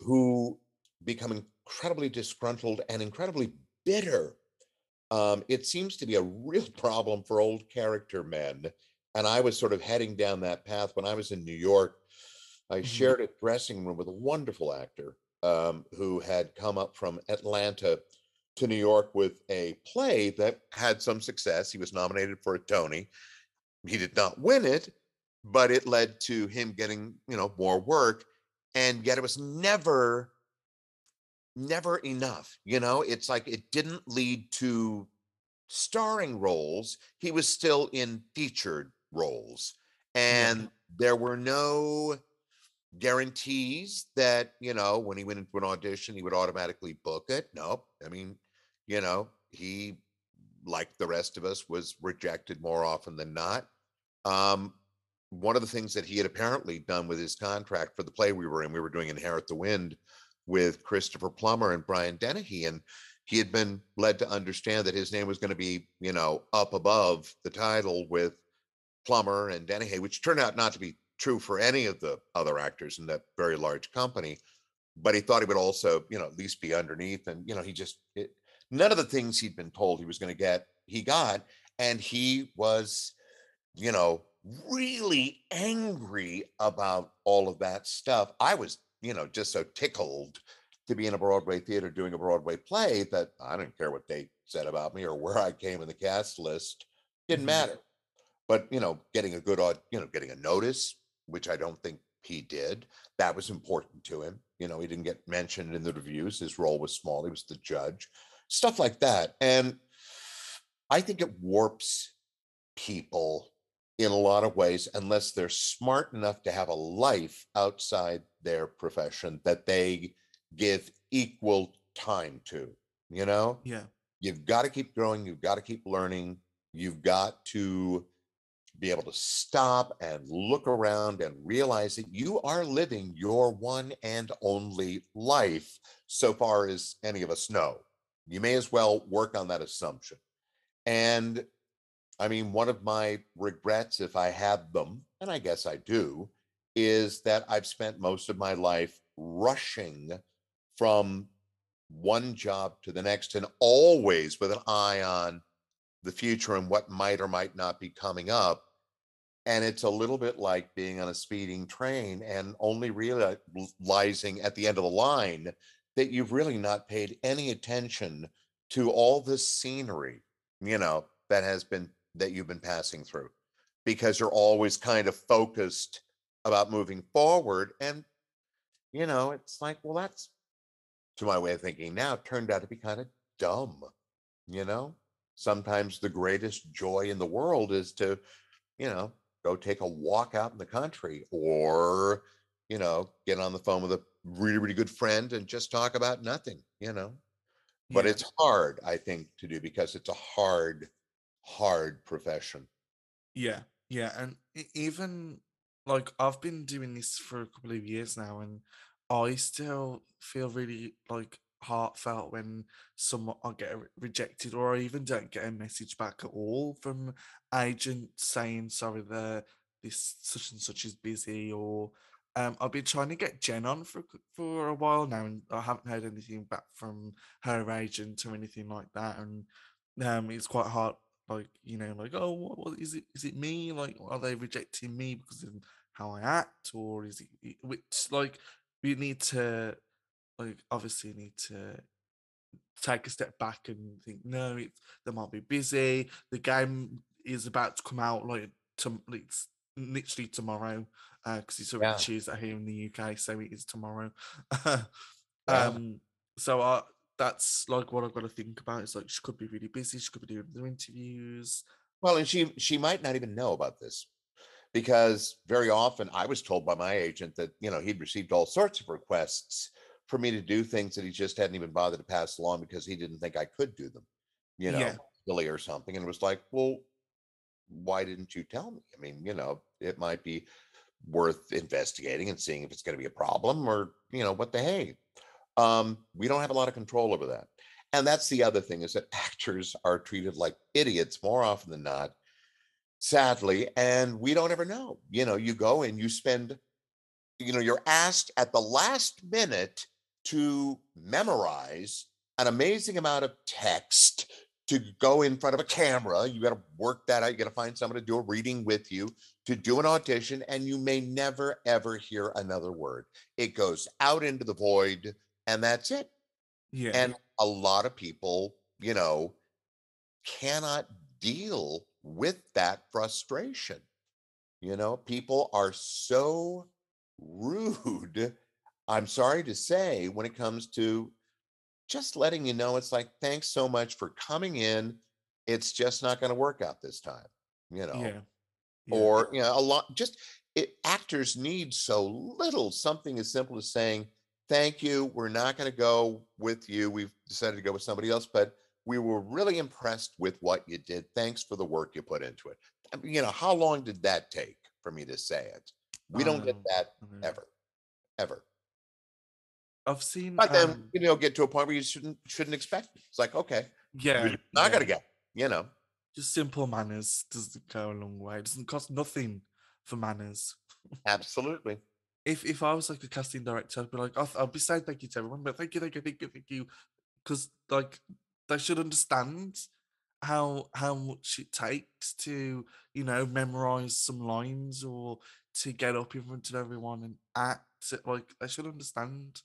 who become incredibly disgruntled and incredibly bitter. Um, it seems to be a real problem for old character men. And I was sort of heading down that path when I was in New York. I mm-hmm. shared a dressing room with a wonderful actor um, who had come up from Atlanta to New York with a play that had some success. He was nominated for a Tony. He did not win it, but it led to him getting, you know, more work. And yet it was never, never enough. You know, it's like it didn't lead to starring roles. He was still in featured roles. And yeah. there were no guarantees that you know when he went into an audition he would automatically book it nope i mean you know, he, like the rest of us, was rejected more often than not. Um, one of the things that he had apparently done with his contract for the play we were in, we were doing Inherit the Wind with Christopher Plummer and Brian Dennehy, and he had been led to understand that his name was going to be, you know, up above the title with Plummer and Dennehy, which turned out not to be true for any of the other actors in that very large company. But he thought he would also, you know, at least be underneath. And, you know, he just, it, none of the things he'd been told he was going to get, he got. And he was, you know, really angry about all of that stuff. I was, you know, just so tickled to be in a Broadway theater doing a Broadway play that I didn't care what they said about me or where I came in the cast list. Didn't mm-hmm. matter. But, you know, getting a good, you know, getting a notice, which I don't think he did, that was important to him. You know, he didn't get mentioned in the reviews. His role was small. He was the judge stuff like that. And I think it warps people in a lot of ways unless they're smart enough to have a life outside their profession that they give equal time to, you know? Yeah. You've got to keep growing, you've got to keep learning, you've got to be able to stop and look around and realize that you are living your one and only life so far as any of us know. You may as well work on that assumption. And I mean, one of my regrets, if I have them, and I guess I do, is that I've spent most of my life rushing from one job to the next and always with an eye on the future and what might or might not be coming up. And it's a little bit like being on a speeding train and only realizing at the end of the line that you've really not paid any attention to all the scenery, you know, that has been that you've been passing through because you're always kind of focused about moving forward. And, you know, it's like, well, that's to my way of thinking now turned out to be kind of dumb, you know? Sometimes the greatest joy in the world is to, you know, go take a walk out in the country or, you know, get on the phone with a really, really good friend and just talk about nothing, you know? But Yeah. it's hard, I think, to do because it's a hard, hard profession. Yeah, yeah, and even like I've been doing this for a couple of years now, and I still feel really like heartfelt when someone I get rejected, or I even don't get a message back at all from agent saying sorry, the this such and such is busy, or um, I've been trying to get Jen on for for a while now, and I haven't heard anything back from her agent or anything like that, and um, it's quite hard like you know like oh what, what is it is it me like are they rejecting me because of how i act or is it which like we need to like obviously need to take a step back and think no it's they might be busy the game is about to come out like to, it's literally tomorrow because it's already Yeah. tuesday here in the uk so it is tomorrow Yeah. um so I that's like what I've got to think about. It's like she could be really busy. She could be doing other interviews. Well, and she she might not even know about this because very often I was told by my agent that, you know, he'd received all sorts of requests for me to do things that he just hadn't even bothered to pass along because he didn't think I could do them, you know, Yeah, silly or something. And it was like, well, why didn't you tell me? I mean, you know, it might be worth investigating and seeing if it's going to be a problem or, you know, what the hey. Um, we don't have a lot of control over that. And that's the other thing is that actors are treated like idiots more often than not, sadly, and we don't ever know. You know, you go and you spend, you know, you're asked at the last minute to memorize an amazing amount of text to go in front of a camera. You got to work that out. You got to find someone to do a reading with you, to do an audition, and you may never, ever hear another word. It goes out into the void, and that's it. yeah, And a lot of people, you know, cannot deal with that frustration. You know, people are so rude. I'm sorry to say, when it comes to just letting you know, it's like, thanks so much for coming in. It's just not going to work out this time, you know, yeah, yeah, or, you know, a lot, just it, actors need so little, something as simple as saying, thank you. We're not going to go with you. We've decided to go with somebody else, but we were really impressed with what you did. Thanks for the work you put into it. I mean, you know, how long did that take for me to say it? We don't get that I know. ever, ever. I've seen, But then, um, you know, get to a point where you shouldn't shouldn't expect it. It's like, okay, yeah, yeah, gonna get, you know, just simple manners doesn't go a long way. It doesn't cost nothing for manners. absolutely. If if I was like a casting director, I'd be like, I'll, I'll be saying thank you to everyone, but thank you, thank you, thank you, thank you, because like they should understand how how much it takes to you know memorize some lines or to get up in front of everyone and act. Like they should understand.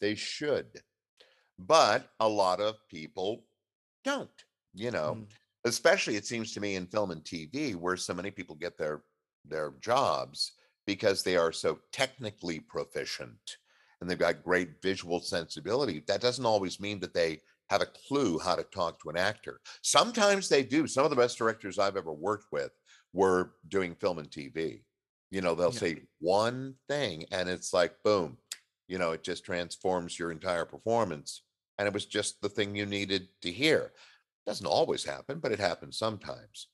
They should. But a lot of people don't, you know, Mm, especially it seems to me in film and TV where so many people get their their jobs because they are so technically proficient and they've got great visual sensibility. That doesn't always mean that they have a clue how to talk to an actor. Sometimes they do. Some of the best directors I've ever worked with were doing film and TV. You know, they'll Yeah, say one thing and it's like, boom, you know, it just transforms your entire performance. And it was just the thing you needed to hear. Doesn't always happen, but it happens sometimes.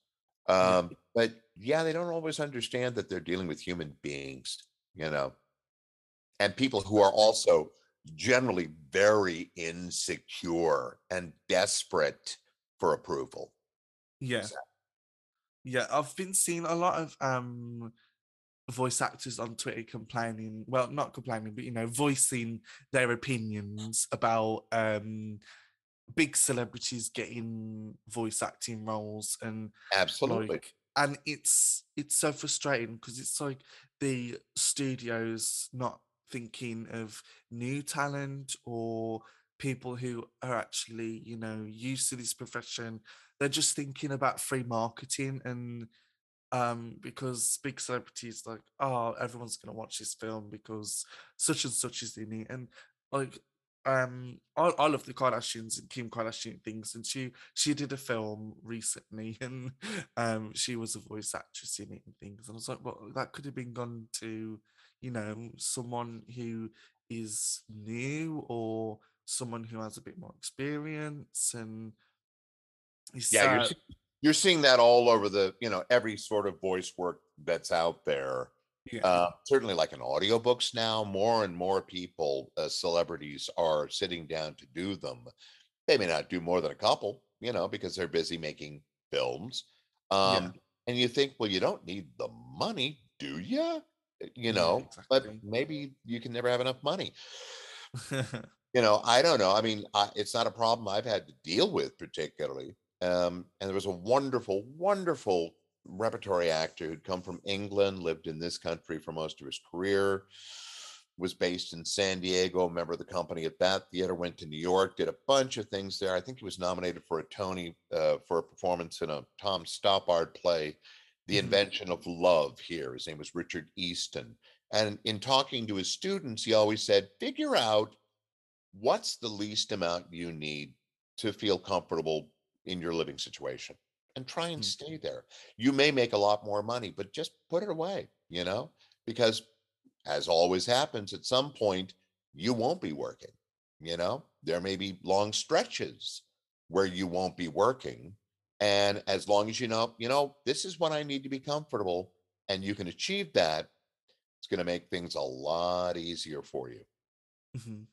Um, but yeah, they don't always understand that they're dealing with human beings, you know, and people who are also generally very insecure and desperate for approval. Yeah. So, Yeah. I've been seeing a lot of um voice actors on Twitter complaining, well, not complaining, but you know, voicing their opinions about um big celebrities getting voice acting roles and absolutely. like and it's it's so frustrating because it's like the studios not thinking of new talent or people who are actually you know used to this profession they're just thinking about free marketing and um, because big celebrities like, oh, everyone's gonna watch this film because such and such is in it, and like, um, I, I love the Kardashians and Kim Kardashian things, and she she did a film recently, and um, she was a voice actress in it and things, and I was like, well, that could have been gone to, you know, someone who is new or someone who has a bit more experience, and Yeah, you're you're seeing that all over the, you know, every sort of voice work that's out there. Yeah, Uh, certainly like in audiobooks now, more and more people, uh, celebrities are sitting down to do them. They may not do more than a couple, you know, because they're busy making films. yeah, Um, and you think, well, you don't need the money, do you? You yeah, know, but maybe you can never have enough money. You know, I don't know. I mean, I, it's not a problem I've had to deal with particularly. Um, and there was a wonderful, wonderful repertory actor who'd come from England, lived in this country for most of his career, was based in San Diego, member of the company at that theater, went to New York, did a bunch of things there. I think he was nominated for a Tony uh, for a performance in a Tom Stoppard play, The Mhm. Invention of Love here. His name was Richard Easton. And in talking to his students, he always said, figure out what's the least amount you need to feel comfortable in your living situation and try and Mm, stay there. You may make a lot more money, but just put it away, you know, because as always happens, at some point, you won't be working, you know, there may be long stretches where you won't be working. And as long as you know, you know, this is when I need to be comfortable and you can achieve that, it's going to make things a lot easier for you. Mm-hmm.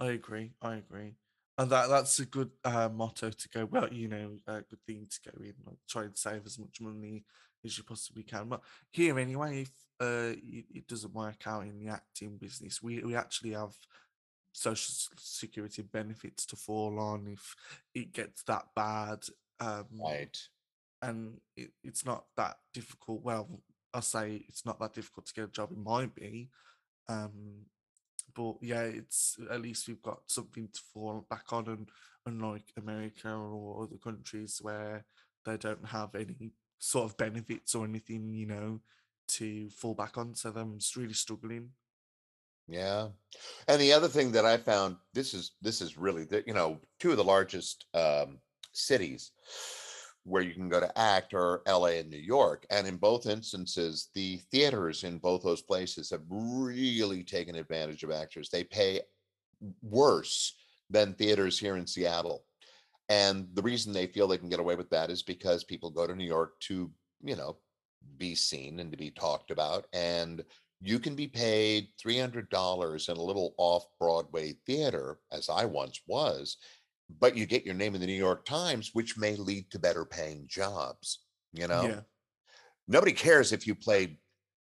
I agree. I agree. And that that's a good uh, motto to go. Well, you know, a good thing to go in. Like, try and save as much money as you possibly can. But here, anyway, if uh, it, it doesn't work out in the acting business, we we actually have social security benefits to fall on if it gets that bad. Um, Right. and it, it's not that difficult. Well, I say it's not that difficult to get a job. It might be, um, but yeah, it's at least we've got something to fall back on, and unlike America or other countries where they don't have any sort of benefits or anything, you know, to fall back on. So s- really struggling. Yeah. And the other thing that I found, this is this is really you know, two of the largest um cities where you can go to act are LA and New York. And in both instances, the theaters in both those places have really taken advantage of actors. They pay worse than theaters here in Seattle. And the reason they feel they can get away with that is because people go to New York to, you know, be seen and to be talked about. And you can be paid $300 in a little off Broadway theater, as I once was, but you get your name in the New York Times, which may lead to better paying jobs. You know, Yeah, nobody cares if you played,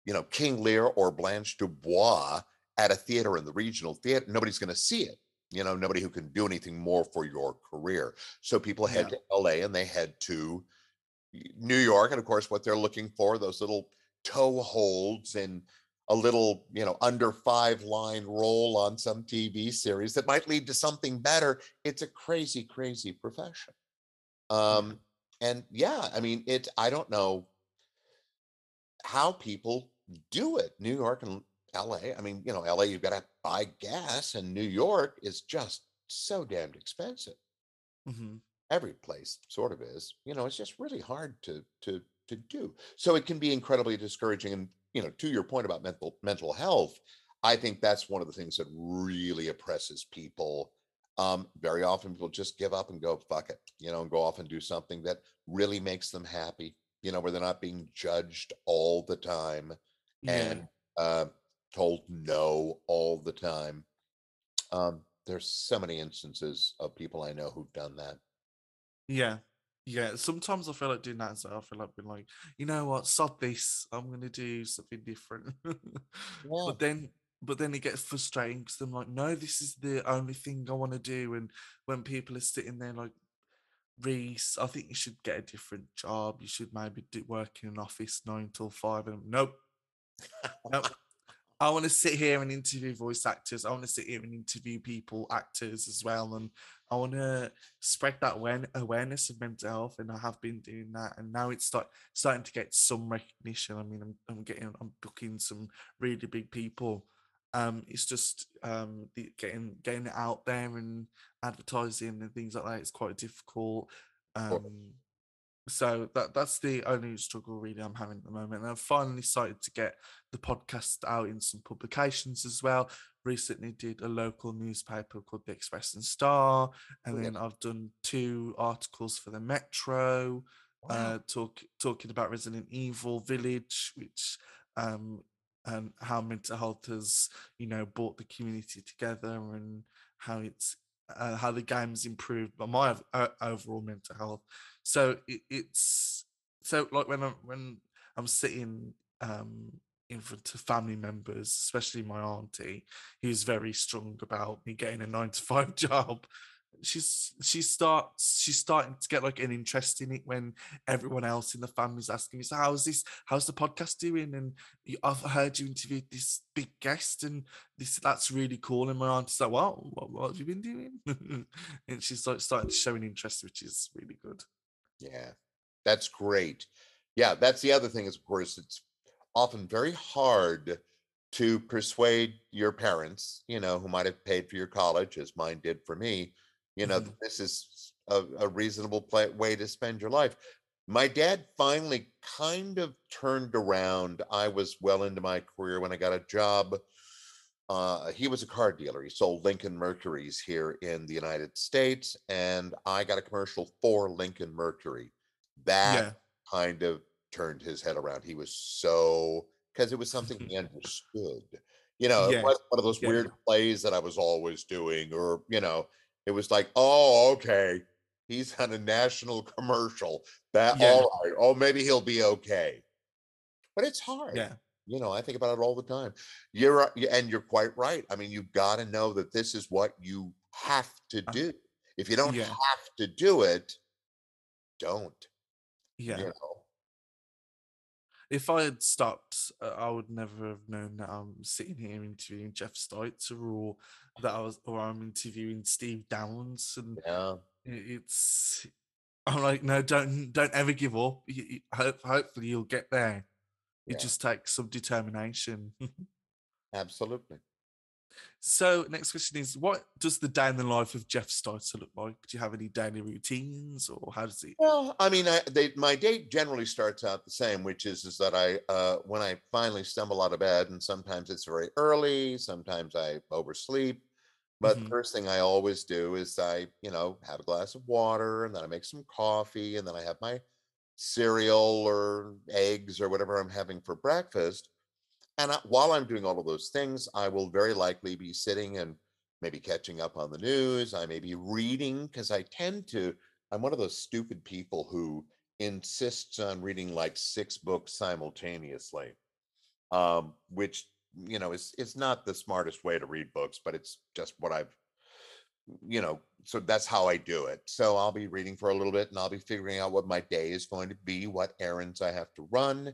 you know, King Lear or Blanche Dubois at a theater in the regional theater. Nobody's going to see it. You know, nobody who can do anything more for your career. So people head yeah, to LA and they head to New York, and of course, what they're looking for, those little toe holds and a little, you know, under five line role on some TV series that might lead to something better. It's a crazy, crazy profession. Um, and yeah, I mean, it, I don't know how people do it. New York and LA. I mean, you know, LA, you've got to buy gas, and New York is just so damned expensive hmm every place sort of is you know it's just really hard to to to do so it can be incredibly discouraging and you know to your point about mental mental health i think that's one of the things that really oppresses people um, very often people just give up and go fuck it, you know, and go off and do something that really makes them happy, you know, where they're not being judged all the time Yeah. and uh, told no all the time. Um, there's so many instances of people I know who've done that. Yeah. Yeah. Sometimes I feel like doing that as well. I feel like being like, you know what, sod this. I'm gonna do something different. Yeah. But then but then it gets frustrating because I'm like, no, this is the only thing I want to do. And when people are sitting there like, Reese, I think you should get a different job. You should maybe do work in an office nine till five. And I'm, nope, nope. I want to sit here and interview voice actors. I want to sit here and interview people, actors as well. And I want to spread that awareness, awareness of mental health. And I have been doing that. And now it's start, starting to get some recognition. I mean, I'm, I'm getting, I'm booking some really big people. Um, it's just um, the, getting getting it out there and advertising and things like that. It's quite difficult. Um, so that that's the only struggle really I'm having at the moment. And I've finally started to get the podcast out in some publications as well. Recently did a local newspaper called the Express and Star, and Brilliant. then I've done two articles for the Metro, Wow. uh, talk talking about Resident Evil Village, which um and how mental health has you know brought the community together and how it's uh, how the game's improved but my uh, overall mental health so it, it's so like when i'm when i'm sitting um in front of family members especially my auntie who's very strong about me getting a nine to five job. She's she starts she's starting to get like an interest in it when everyone else in the family's asking me so how's this how's the podcast doing? And i've heard you interviewed this big guest and this that's really cool. And my auntie's like wow what, what have you been doing? And she's like starting to show an interest which is really good. Yeah, that's great. Yeah, that's the other thing is, of course, it's often very hard to persuade your parents, you know, who might have paid for your college, as mine did for me, you know, Mhm. this is a, a reasonable pla way to spend your life. My dad finally kind of turned around. I was well into my career when I got a job. Uh, he was a car dealer. He sold Lincoln Mercuries here in the United States, and I got a commercial for Lincoln Mercury. That yeah kind of turned his head around. He was so because it was something he understood. You know, it wasn't one of those yeah. weird plays that I was always doing, or you know, it was like, oh, okay, he's on a national commercial. That Yeah. all right. Oh, maybe he'll be okay. But it's hard. yeah You know, I think about it all the time. You're and you're quite right. I mean, you've got to know that this is what you have to Uh, do. If you don't yeah. have to do it, don't. yeah You know. If I had stopped, uh, I would never have known that I'm sitting here interviewing Jeff Steitzer or that I was, or I'm interviewing Steve Downes, and Yeah. it's. I'm like, no, don't, don't ever give up. You, you- hope, hopefully, you'll get there. It Yeah. just takes some determination. Absolutely. So, next question is: What does the day in the life of Jeff Steitzer look like? Do you have any daily routines, or how does it? Well, I mean, I, they, my day generally starts out the same, which is is that I, uh, when I finally stumble out of bed, and sometimes it's very early, sometimes I oversleep. But the Mhm. first thing I always do is I, you know, have a glass of water, and then I make some coffee, and then I have my cereal or eggs or whatever I'm having for breakfast. And I, while I'm doing all of those things, I will very likely be sitting and maybe catching up on the news. I may be reading because I tend to, I'm one of those stupid people who insists on reading like six books simultaneously, um, which, you know, is, is not the smartest way to read books, but it's just what I've, you know, so that's how I do it. So I'll be reading for a little bit and I'll be figuring out what my day is going to be, what errands I have to run.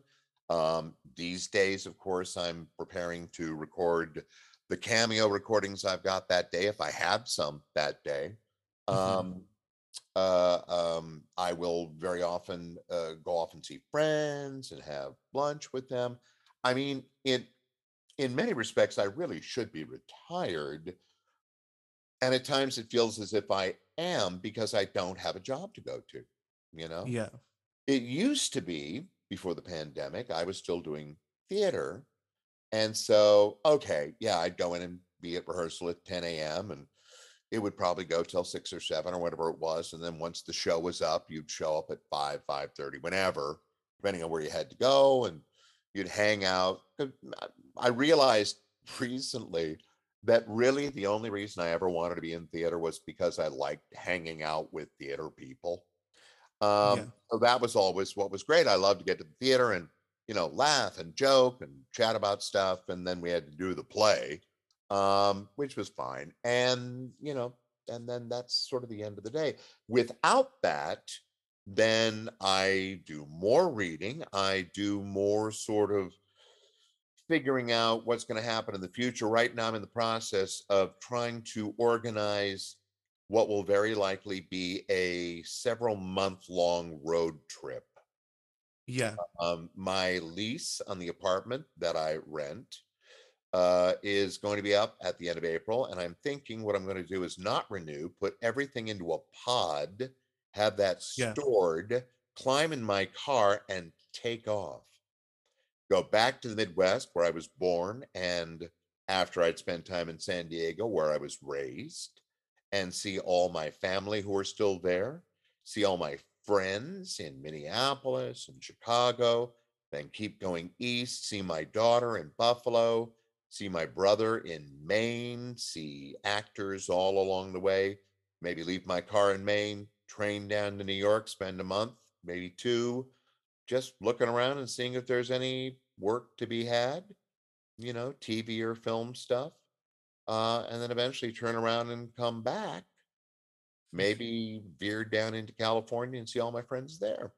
Um, these days, of course, I'm preparing to record the cameo recordings I've got that day, if I have some that day. Mhm. Um, uh, um, I will very often uh, go off and see friends and have lunch with them. I mean, in in many respects, I really should be retired. And at times it feels as if I am because I don't have a job to go to, you know? Yeah, It used to be before the pandemic, I was still doing theater. And so, okay, yeah, I'd go in and be at rehearsal at 10 a.m. and it would probably go till six or seven or whatever it was. And then once the show was up, you'd show up at five, five thirty, whenever, depending on where you had to go, and you'd hang out. I realized recently that really the only reason I ever wanted to be in theater was because I liked hanging out with theater people. Um, Yeah. So that was always what was great. I loved to get to the theater and you know laugh and joke and chat about stuff, and then we had to do the play, um, which was fine. And you know, and then that's sort of the end of the day. Without that, then I do more reading. I do more sort of figuring out what's going to happen in the future. Right now, I'm in the process of trying to organize what will very likely be a several month long road trip. Yeah. Um, my lease on the apartment that I rent uh, is going to be up at the end of April. And I'm thinking what I'm going to do is not renew, put everything into a pod, have that Yeah. stored, climb in my car, and take off. Go back to the Midwest where I was born. And after I'd spent time in San Diego where I was raised, and see all my family who are still there, see all my friends in Minneapolis and Chicago, then keep going east, see my daughter in Buffalo, see my brother in Maine, see actors all along the way, maybe leave my car in Maine, train down to New York, spend a month, maybe two, just looking around and seeing if there's any work to be had, you know, TV or film stuff. Uh, and then eventually turn around and come back maybe veer down into California and see all my friends there.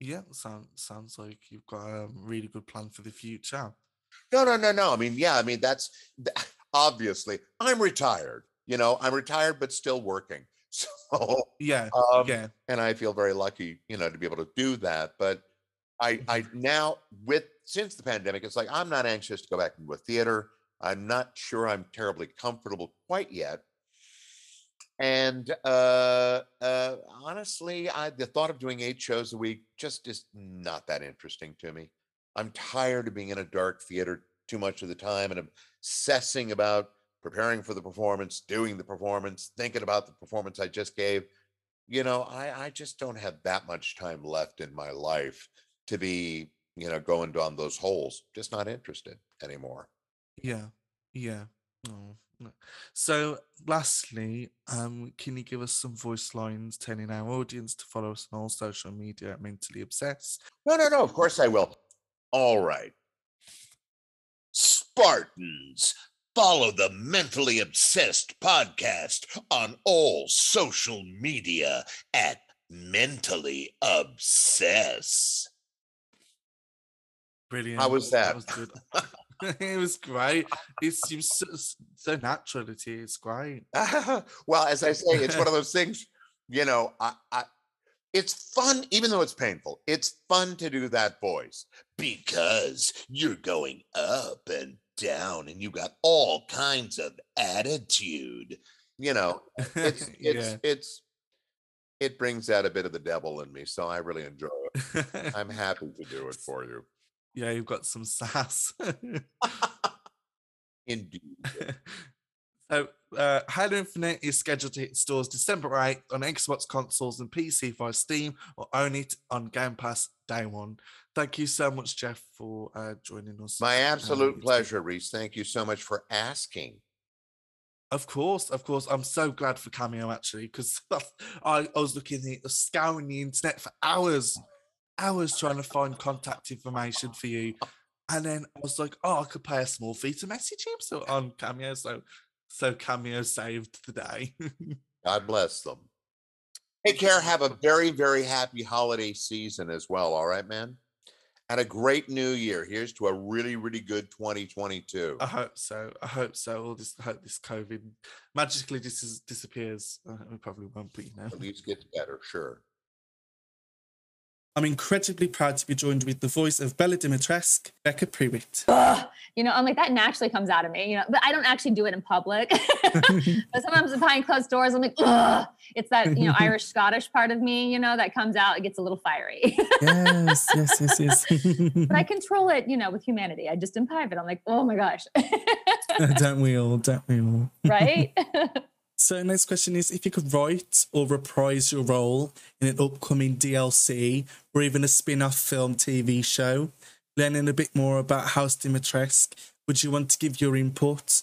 Yeah. Sounds sounds like you've got a really good plan for the future. No, no, no, no. I mean, yeah, I mean, that's obviously I'm retired, you know, I'm retired, but still working. So, Yeah. um, yeah. and I feel very lucky, you know, to be able to do that. But I, I now with since the pandemic, it's like I'm not anxious to go back into a theater. I'm not sure I'm terribly comfortable quite yet. And uh, uh, honestly, I, the thought of doing eight shows a week just is not that interesting to me. I'm tired of being in a dark theater too much of the time and obsessing about preparing for the performance, doing the performance, thinking about the performance I just gave. You know, I, I just don't have that much time left in my life to be, you know, going down those holes. Just not interested anymore. Yeah. Yeah. Oh, no. So, lastly, um, can you give us some voice lines telling our audience to follow us on all social media at Mentally Obsessed? No, no, no. Of course I will. All right. Spartans, follow the Mentally Obsessed podcast on all social media at Mentally Obsessed. Brilliant. How was that? was good. it was great. It seems so, so natural. It is great. well, as I say, it's one of those things, you know, I, I it's fun, even though it's painful. It's fun to do that voice because you're going up and down and you got all kinds of attitude. You know, it's it's yeah. it's it brings out a bit of the devil in me. So I really enjoy it. I'm happy to do it for you. Yeah, you've got some sass. Indeed. so, uh, Halo Infinite is scheduled to hit stores December 8th on Xbox consoles and PC via Steam or own it on Game Pass day one. Thank you so much, Jeff, for uh, joining us. My absolute pleasure, Reese. Thank you so much for asking. Of course, of course. I'm so glad for Cameo actually, because I, I was looking at scouring the internet for hours, hours trying to find contact information for you. And then I was like, oh, I could pay a small fee to message him. So on Cameo, so so Cameo saved the day. God bless them. Take care. Have a very, very happy holiday season as well. All right, man. And a great new year. Here's to a really, really good 2022. I hope so. I hope so. All this, I hope this COVID magically dis- disappears. Uh, it probably won't, but you know. At least gets better, sure. I'm incredibly proud to be joined with the voice of Bela Dimitrescu, Becca Prewitt. Ugh. You know, I'm like, that naturally comes out of me, you know, but I don't actually do it in public. but sometimes behind closed doors, I'm like, ugh. It's that, you know, Irish Scottish part of me, you know, that comes out. It gets a little fiery. yes, yes, yes, yes. but I control it, you know, with humanity. I just imbibe it. I'm like, oh my gosh. don't we all? Don't we all? right? So next question is if you could write or reprise your role in an upcoming DLC or even a spin-off film TV show, learning a bit more about House Dimitrescu, would you want to give your input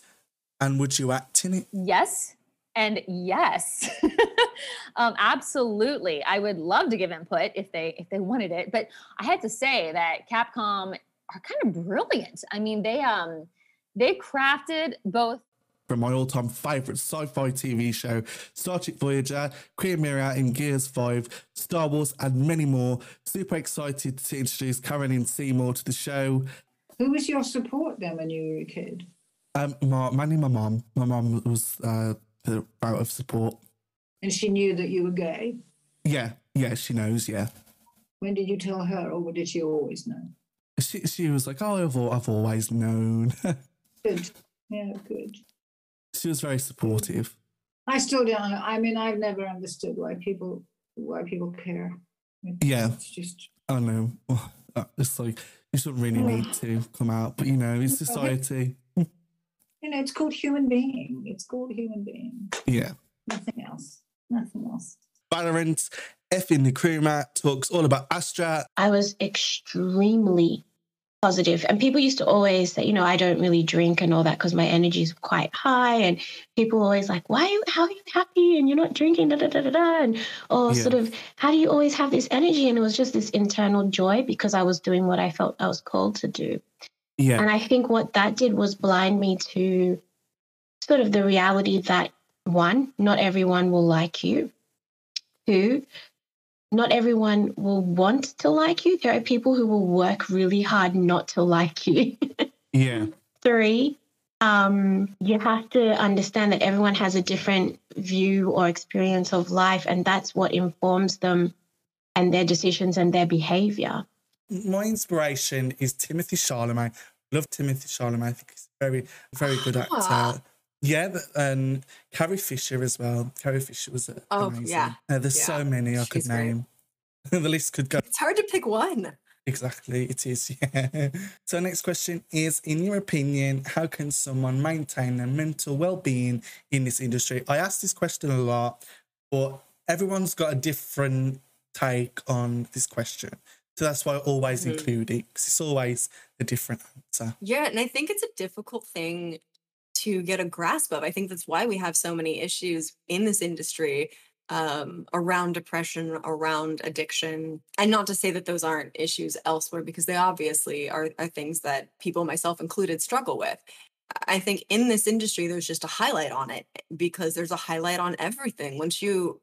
and would you act in it? Yes. And yes, um, absolutely. I would love to give input if they if they wanted it. But I had to say that Capcom are kind of brilliant. I mean, they um they crafted both from my all-time favorite sci-fi TV show, Star Trek Voyager, Queen Myrrah in Gears 5, Star Wars, and many more. Super excited to introduce Carolyn Seymour to the show. Who was your support then when you were a kid? Um, my, mainly my mom. My mom was uh, out of support. And she knew that you were gay? Yeah, yeah, she knows, yeah. When did you tell her, or did she always know? She, she was like, oh, I've, I've always known. good. Yeah, good. She was very supportive. I still don't. I mean, I've never understood why people why people care. yeah, it's just. I don't know. Uh, it's like you shouldn't really need to come out, but you know, it's society. You know, it's called human being. It's called human being. Yeah. Nothing else. Nothing else. Valorant, F in the crew mat talks all about Astra. I was extremely positive. And people used to always say, you know, I don't really drink and all that because my energy is quite high. And people always like, why, are you, how are you happy and you're not drinking, da da da da da. And, or yeah. sort of, how do you always have this energy? And it was just this internal joy because I was doing what I felt I was called to do. Yeah. And I think what that did was blind me to sort of the reality that one, not everyone will like you. Two, not everyone will want to like you. There are people who will work really hard not to like you. yeah. Three, um, you have to understand that everyone has a different view or experience of life, and that's what informs them and their decisions and their behavior. My inspiration is Timothée Chalamet. Love Timothée Chalamet. I think he's a very, very good ah. actor. Yeah, and Carrie Fisher as well. Carrie Fisher was amazing. oh. Yeah. Uh, there's yeah. so many I could name. the list could go. It's hard to pick one. Exactly, it is. Yeah. So, next question is In your opinion, how can someone maintain their mental well being in this industry? I ask this question a lot, but everyone's got a different take on this question. So that's why I always mm-hmm. include it because it's always a different answer. Yeah. And I think it's a difficult thing to get a grasp of. I think that's why we have so many issues in this industry um, around depression, around addiction. And not to say that those aren't issues elsewhere, because they obviously are, are things that people, myself included, struggle with. I think in this industry, there's just a highlight on it because there's a highlight on everything. Once you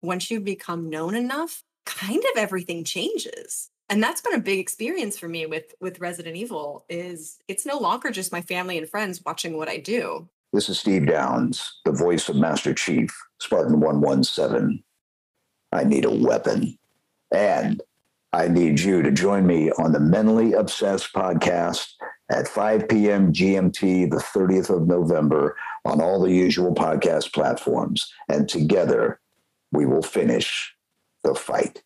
once you become known enough, kind of everything changes and that's been a big experience for me with with resident evil is it's no longer just my family and friends watching what i do. This is Steve Downes the voice of master chief spartan 117 i need a weapon and i need you to join me on the mentally obsessed podcast at 5 p.m gmt the 30th of november on all the usual podcast platforms. And together we will finish the fight